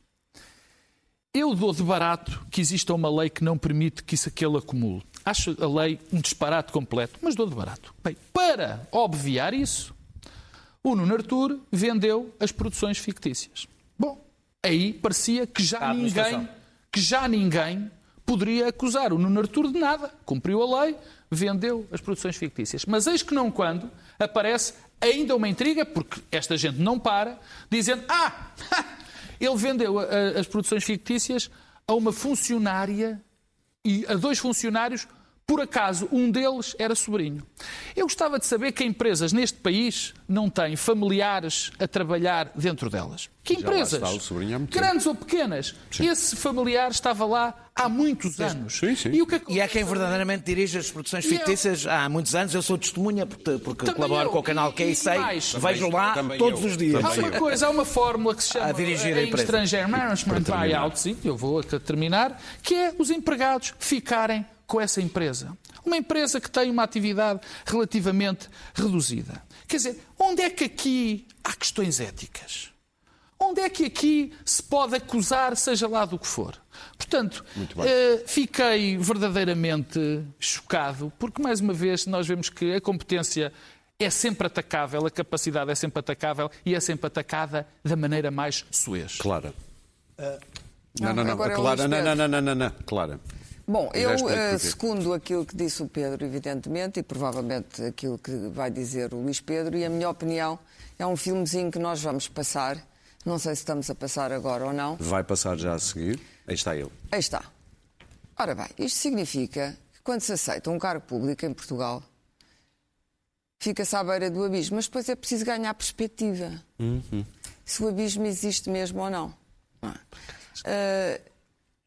D: Eu dou de barato que exista uma lei que não permite que isso aquele acumule. Acho a lei um disparate completo, mas dou de barato. Bem, para obviar isso, o Nuno Artur vendeu as produções fictícias. Bom, aí parecia que já ninguém, que já ninguém poderia acusar o Nuno Artur de nada. Cumpriu a lei, vendeu as produções fictícias. Mas eis que não quando aparece ainda uma intriga, porque esta gente não para, dizendo: Ah, ele vendeu as produções fictícias a uma funcionária e a dois funcionários por acaso, um deles era sobrinho. Eu gostava de saber que empresas neste país não têm familiares a trabalhar dentro delas. Que empresas? Grandes ou pequenas. Sim. Esse familiar estava lá há muitos anos.
A: Sim, sim.
E: E, o que é, e é quem verdadeiramente dirige as produções fictícias eu... há muitos anos. Eu sou testemunha porque, porque colaboro eu. com o canal que sei. Vejo lá todos eu. os dias.
D: Há uma coisa, há uma fórmula que se chama
E: a dirigir a
D: em estrangeiro management buyout, sim, eu vou terminar, que é os empregados ficarem com essa empresa. Uma empresa que tem uma atividade relativamente reduzida. Quer dizer, onde é que aqui há questões éticas? Onde é que aqui se pode acusar, seja lá do que for? Portanto, eh, fiquei verdadeiramente chocado, porque, mais uma vez, nós vemos que a competência é sempre atacável, a capacidade é sempre atacável e é sempre atacada da maneira mais suez.
A: Clara. Uh, não, não, não, não, Clara, não, não, não, não, não, Clara.
C: Bom, eu, uh, segundo aquilo que disse o Pedro, evidentemente, e provavelmente aquilo que vai dizer o Luís Pedro, e a minha opinião, é um filmezinho que nós vamos passar. Não sei se estamos a passar agora ou não.
A: Vai passar já a seguir. Aí está ele.
C: Aí está. Ora bem, isto significa que quando se aceita um cargo público em Portugal, fica-se à beira do abismo, mas depois é preciso ganhar perspectiva. Uhum. Se o abismo existe mesmo ou não. não é? uh,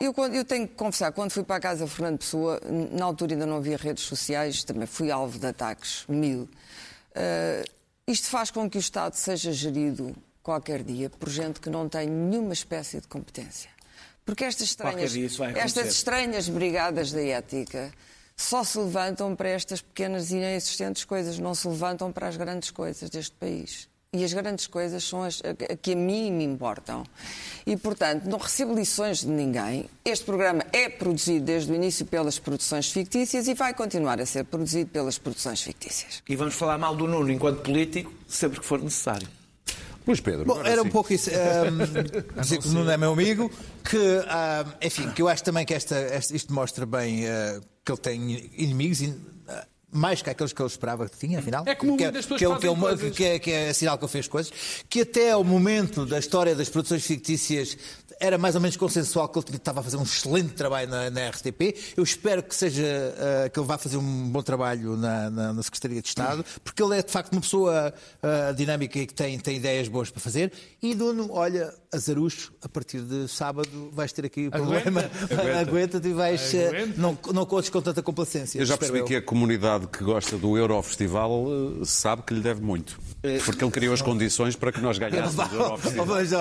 C: eu, eu, tenho que confessar, quando fui para a casa Fernando Pessoa, na altura ainda não havia redes sociais, também fui alvo de ataques mil. Uh, isto faz com que o Estado seja gerido qualquer dia por gente que não tem nenhuma espécie de competência. Porque estas estranhas, estas estranhas brigadas da ética só se levantam para estas pequenas e inexistentes coisas, não se levantam para as grandes coisas deste país. E as grandes coisas são as que a mim me importam. E, portanto, não recebo lições de ninguém. Este programa é produzido desde o início pelas produções fictícias e vai continuar a ser produzido pelas produções fictícias.
E: E vamos falar mal do Nuno enquanto político, sempre que for necessário.
A: Luís Pedro.
F: Bom, era sim. um pouco isso. Um, dizer que o Nuno é meu amigo, que, um, enfim, que eu acho também que esta, isto mostra bem uh, que ele tem inimigos mais que aqueles que eu esperava que tinha, afinal.
D: É como que, muitas pessoas que, é, que, é, uma,
F: que, é, que é sinal que ele fez coisas. Que até ao momento da história das produções fictícias era mais ou menos consensual que ele estava a fazer um excelente trabalho na, na RTP. Eu espero que seja uh, que ele vá fazer um bom trabalho na, na, na, Secretaria de Estado, porque ele é de facto uma pessoa uh, dinâmica e que tem, tem ideias boas para fazer. E Nuno, olha, Azarucho, a partir de sábado vais ter aqui o problema. Aguenta-te e vais. Uh, não, não contes com tanta complacência.
A: Eu já percebi eu. que a comunidade que gosta do Eurofestival sabe que lhe deve muito. Porque ele criou as condições para que nós ganhássemos o Eurofestival.
F: Mas,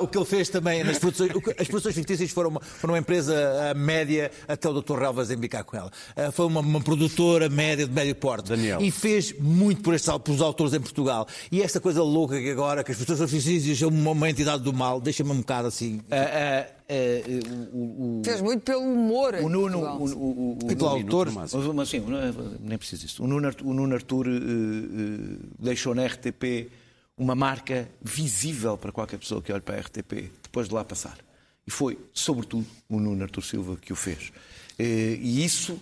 F: o que ele fez também nas produções as produções fictícias foram uma, foram uma empresa uh, média até o Dr. Relvas embicar com ela. Uh, foi uma, uma, produtora média de médio porte.
A: Daniel.
F: E fez muito por estes, pelos autores em Portugal. E esta coisa louca que agora, que as produções fictícias são uma, uma entidade do mal, deixa-me um bocado assim. Uh,
C: o, o, Fez muito pelo humor.
E: O Nuno. O, o,
F: o, pelo autor.
E: Mas, sim, nem preciso disso. O Nuno, o Nuno Artur uh, uh, deixou na RTP uma marca visível para qualquer pessoa que olhe para a RTP depois de lá passar. E foi, sobretudo, o Nuno Artur Silva que o fez. Eh, e isso,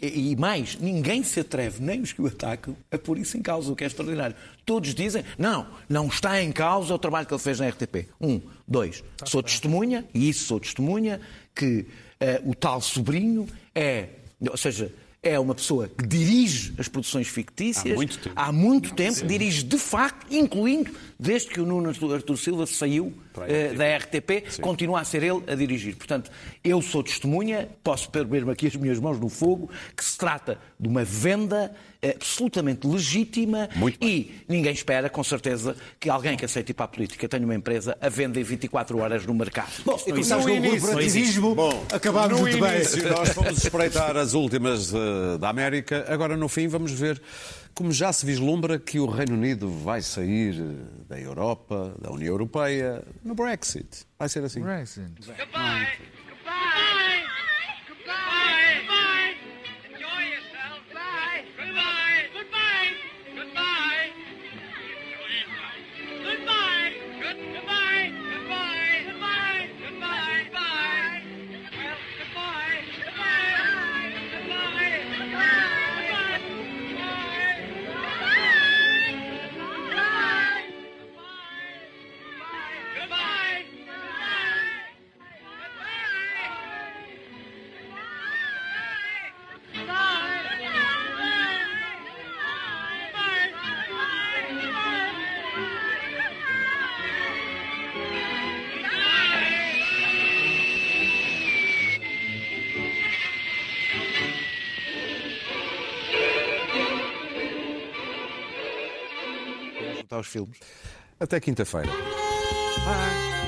E: e mais, ninguém se atreve, nem os que o atacam, a pôr isso em causa, o que é extraordinário. Todos dizem, não, não está em causa o trabalho que ele fez na RTP. Um, dois, sou testemunha, e isso sou testemunha, que uh, o tal sobrinho é, ou seja, é uma pessoa que dirige as produções fictícias
A: há muito tempo,
E: há muito tempo dirige de facto, incluindo desde que o Nuno Artur Silva saiu uh, da RTP, Sim. continua a ser ele a dirigir. Portanto, eu sou testemunha, posso pôr aqui as minhas mãos no fogo, que se trata de uma venda absolutamente legítima e ninguém espera, com certeza, que alguém que aceite ir para a política tenha uma empresa a venda em 24 horas no mercado.
F: Bom, e começámos com o corporativismo, acabámos
A: no
F: muito
A: início, bem. Nós fomos espreitar as últimas uh, da América, agora no fim vamos ver como já se vislumbra que o Reino Unido vai sair eh, da Europa, da União Europeia, no Brexit. Vai ser assim.
D: Brexit.
H: Goodbye.
E: Está os filmes.
A: Até quinta-feira.
E: Bye.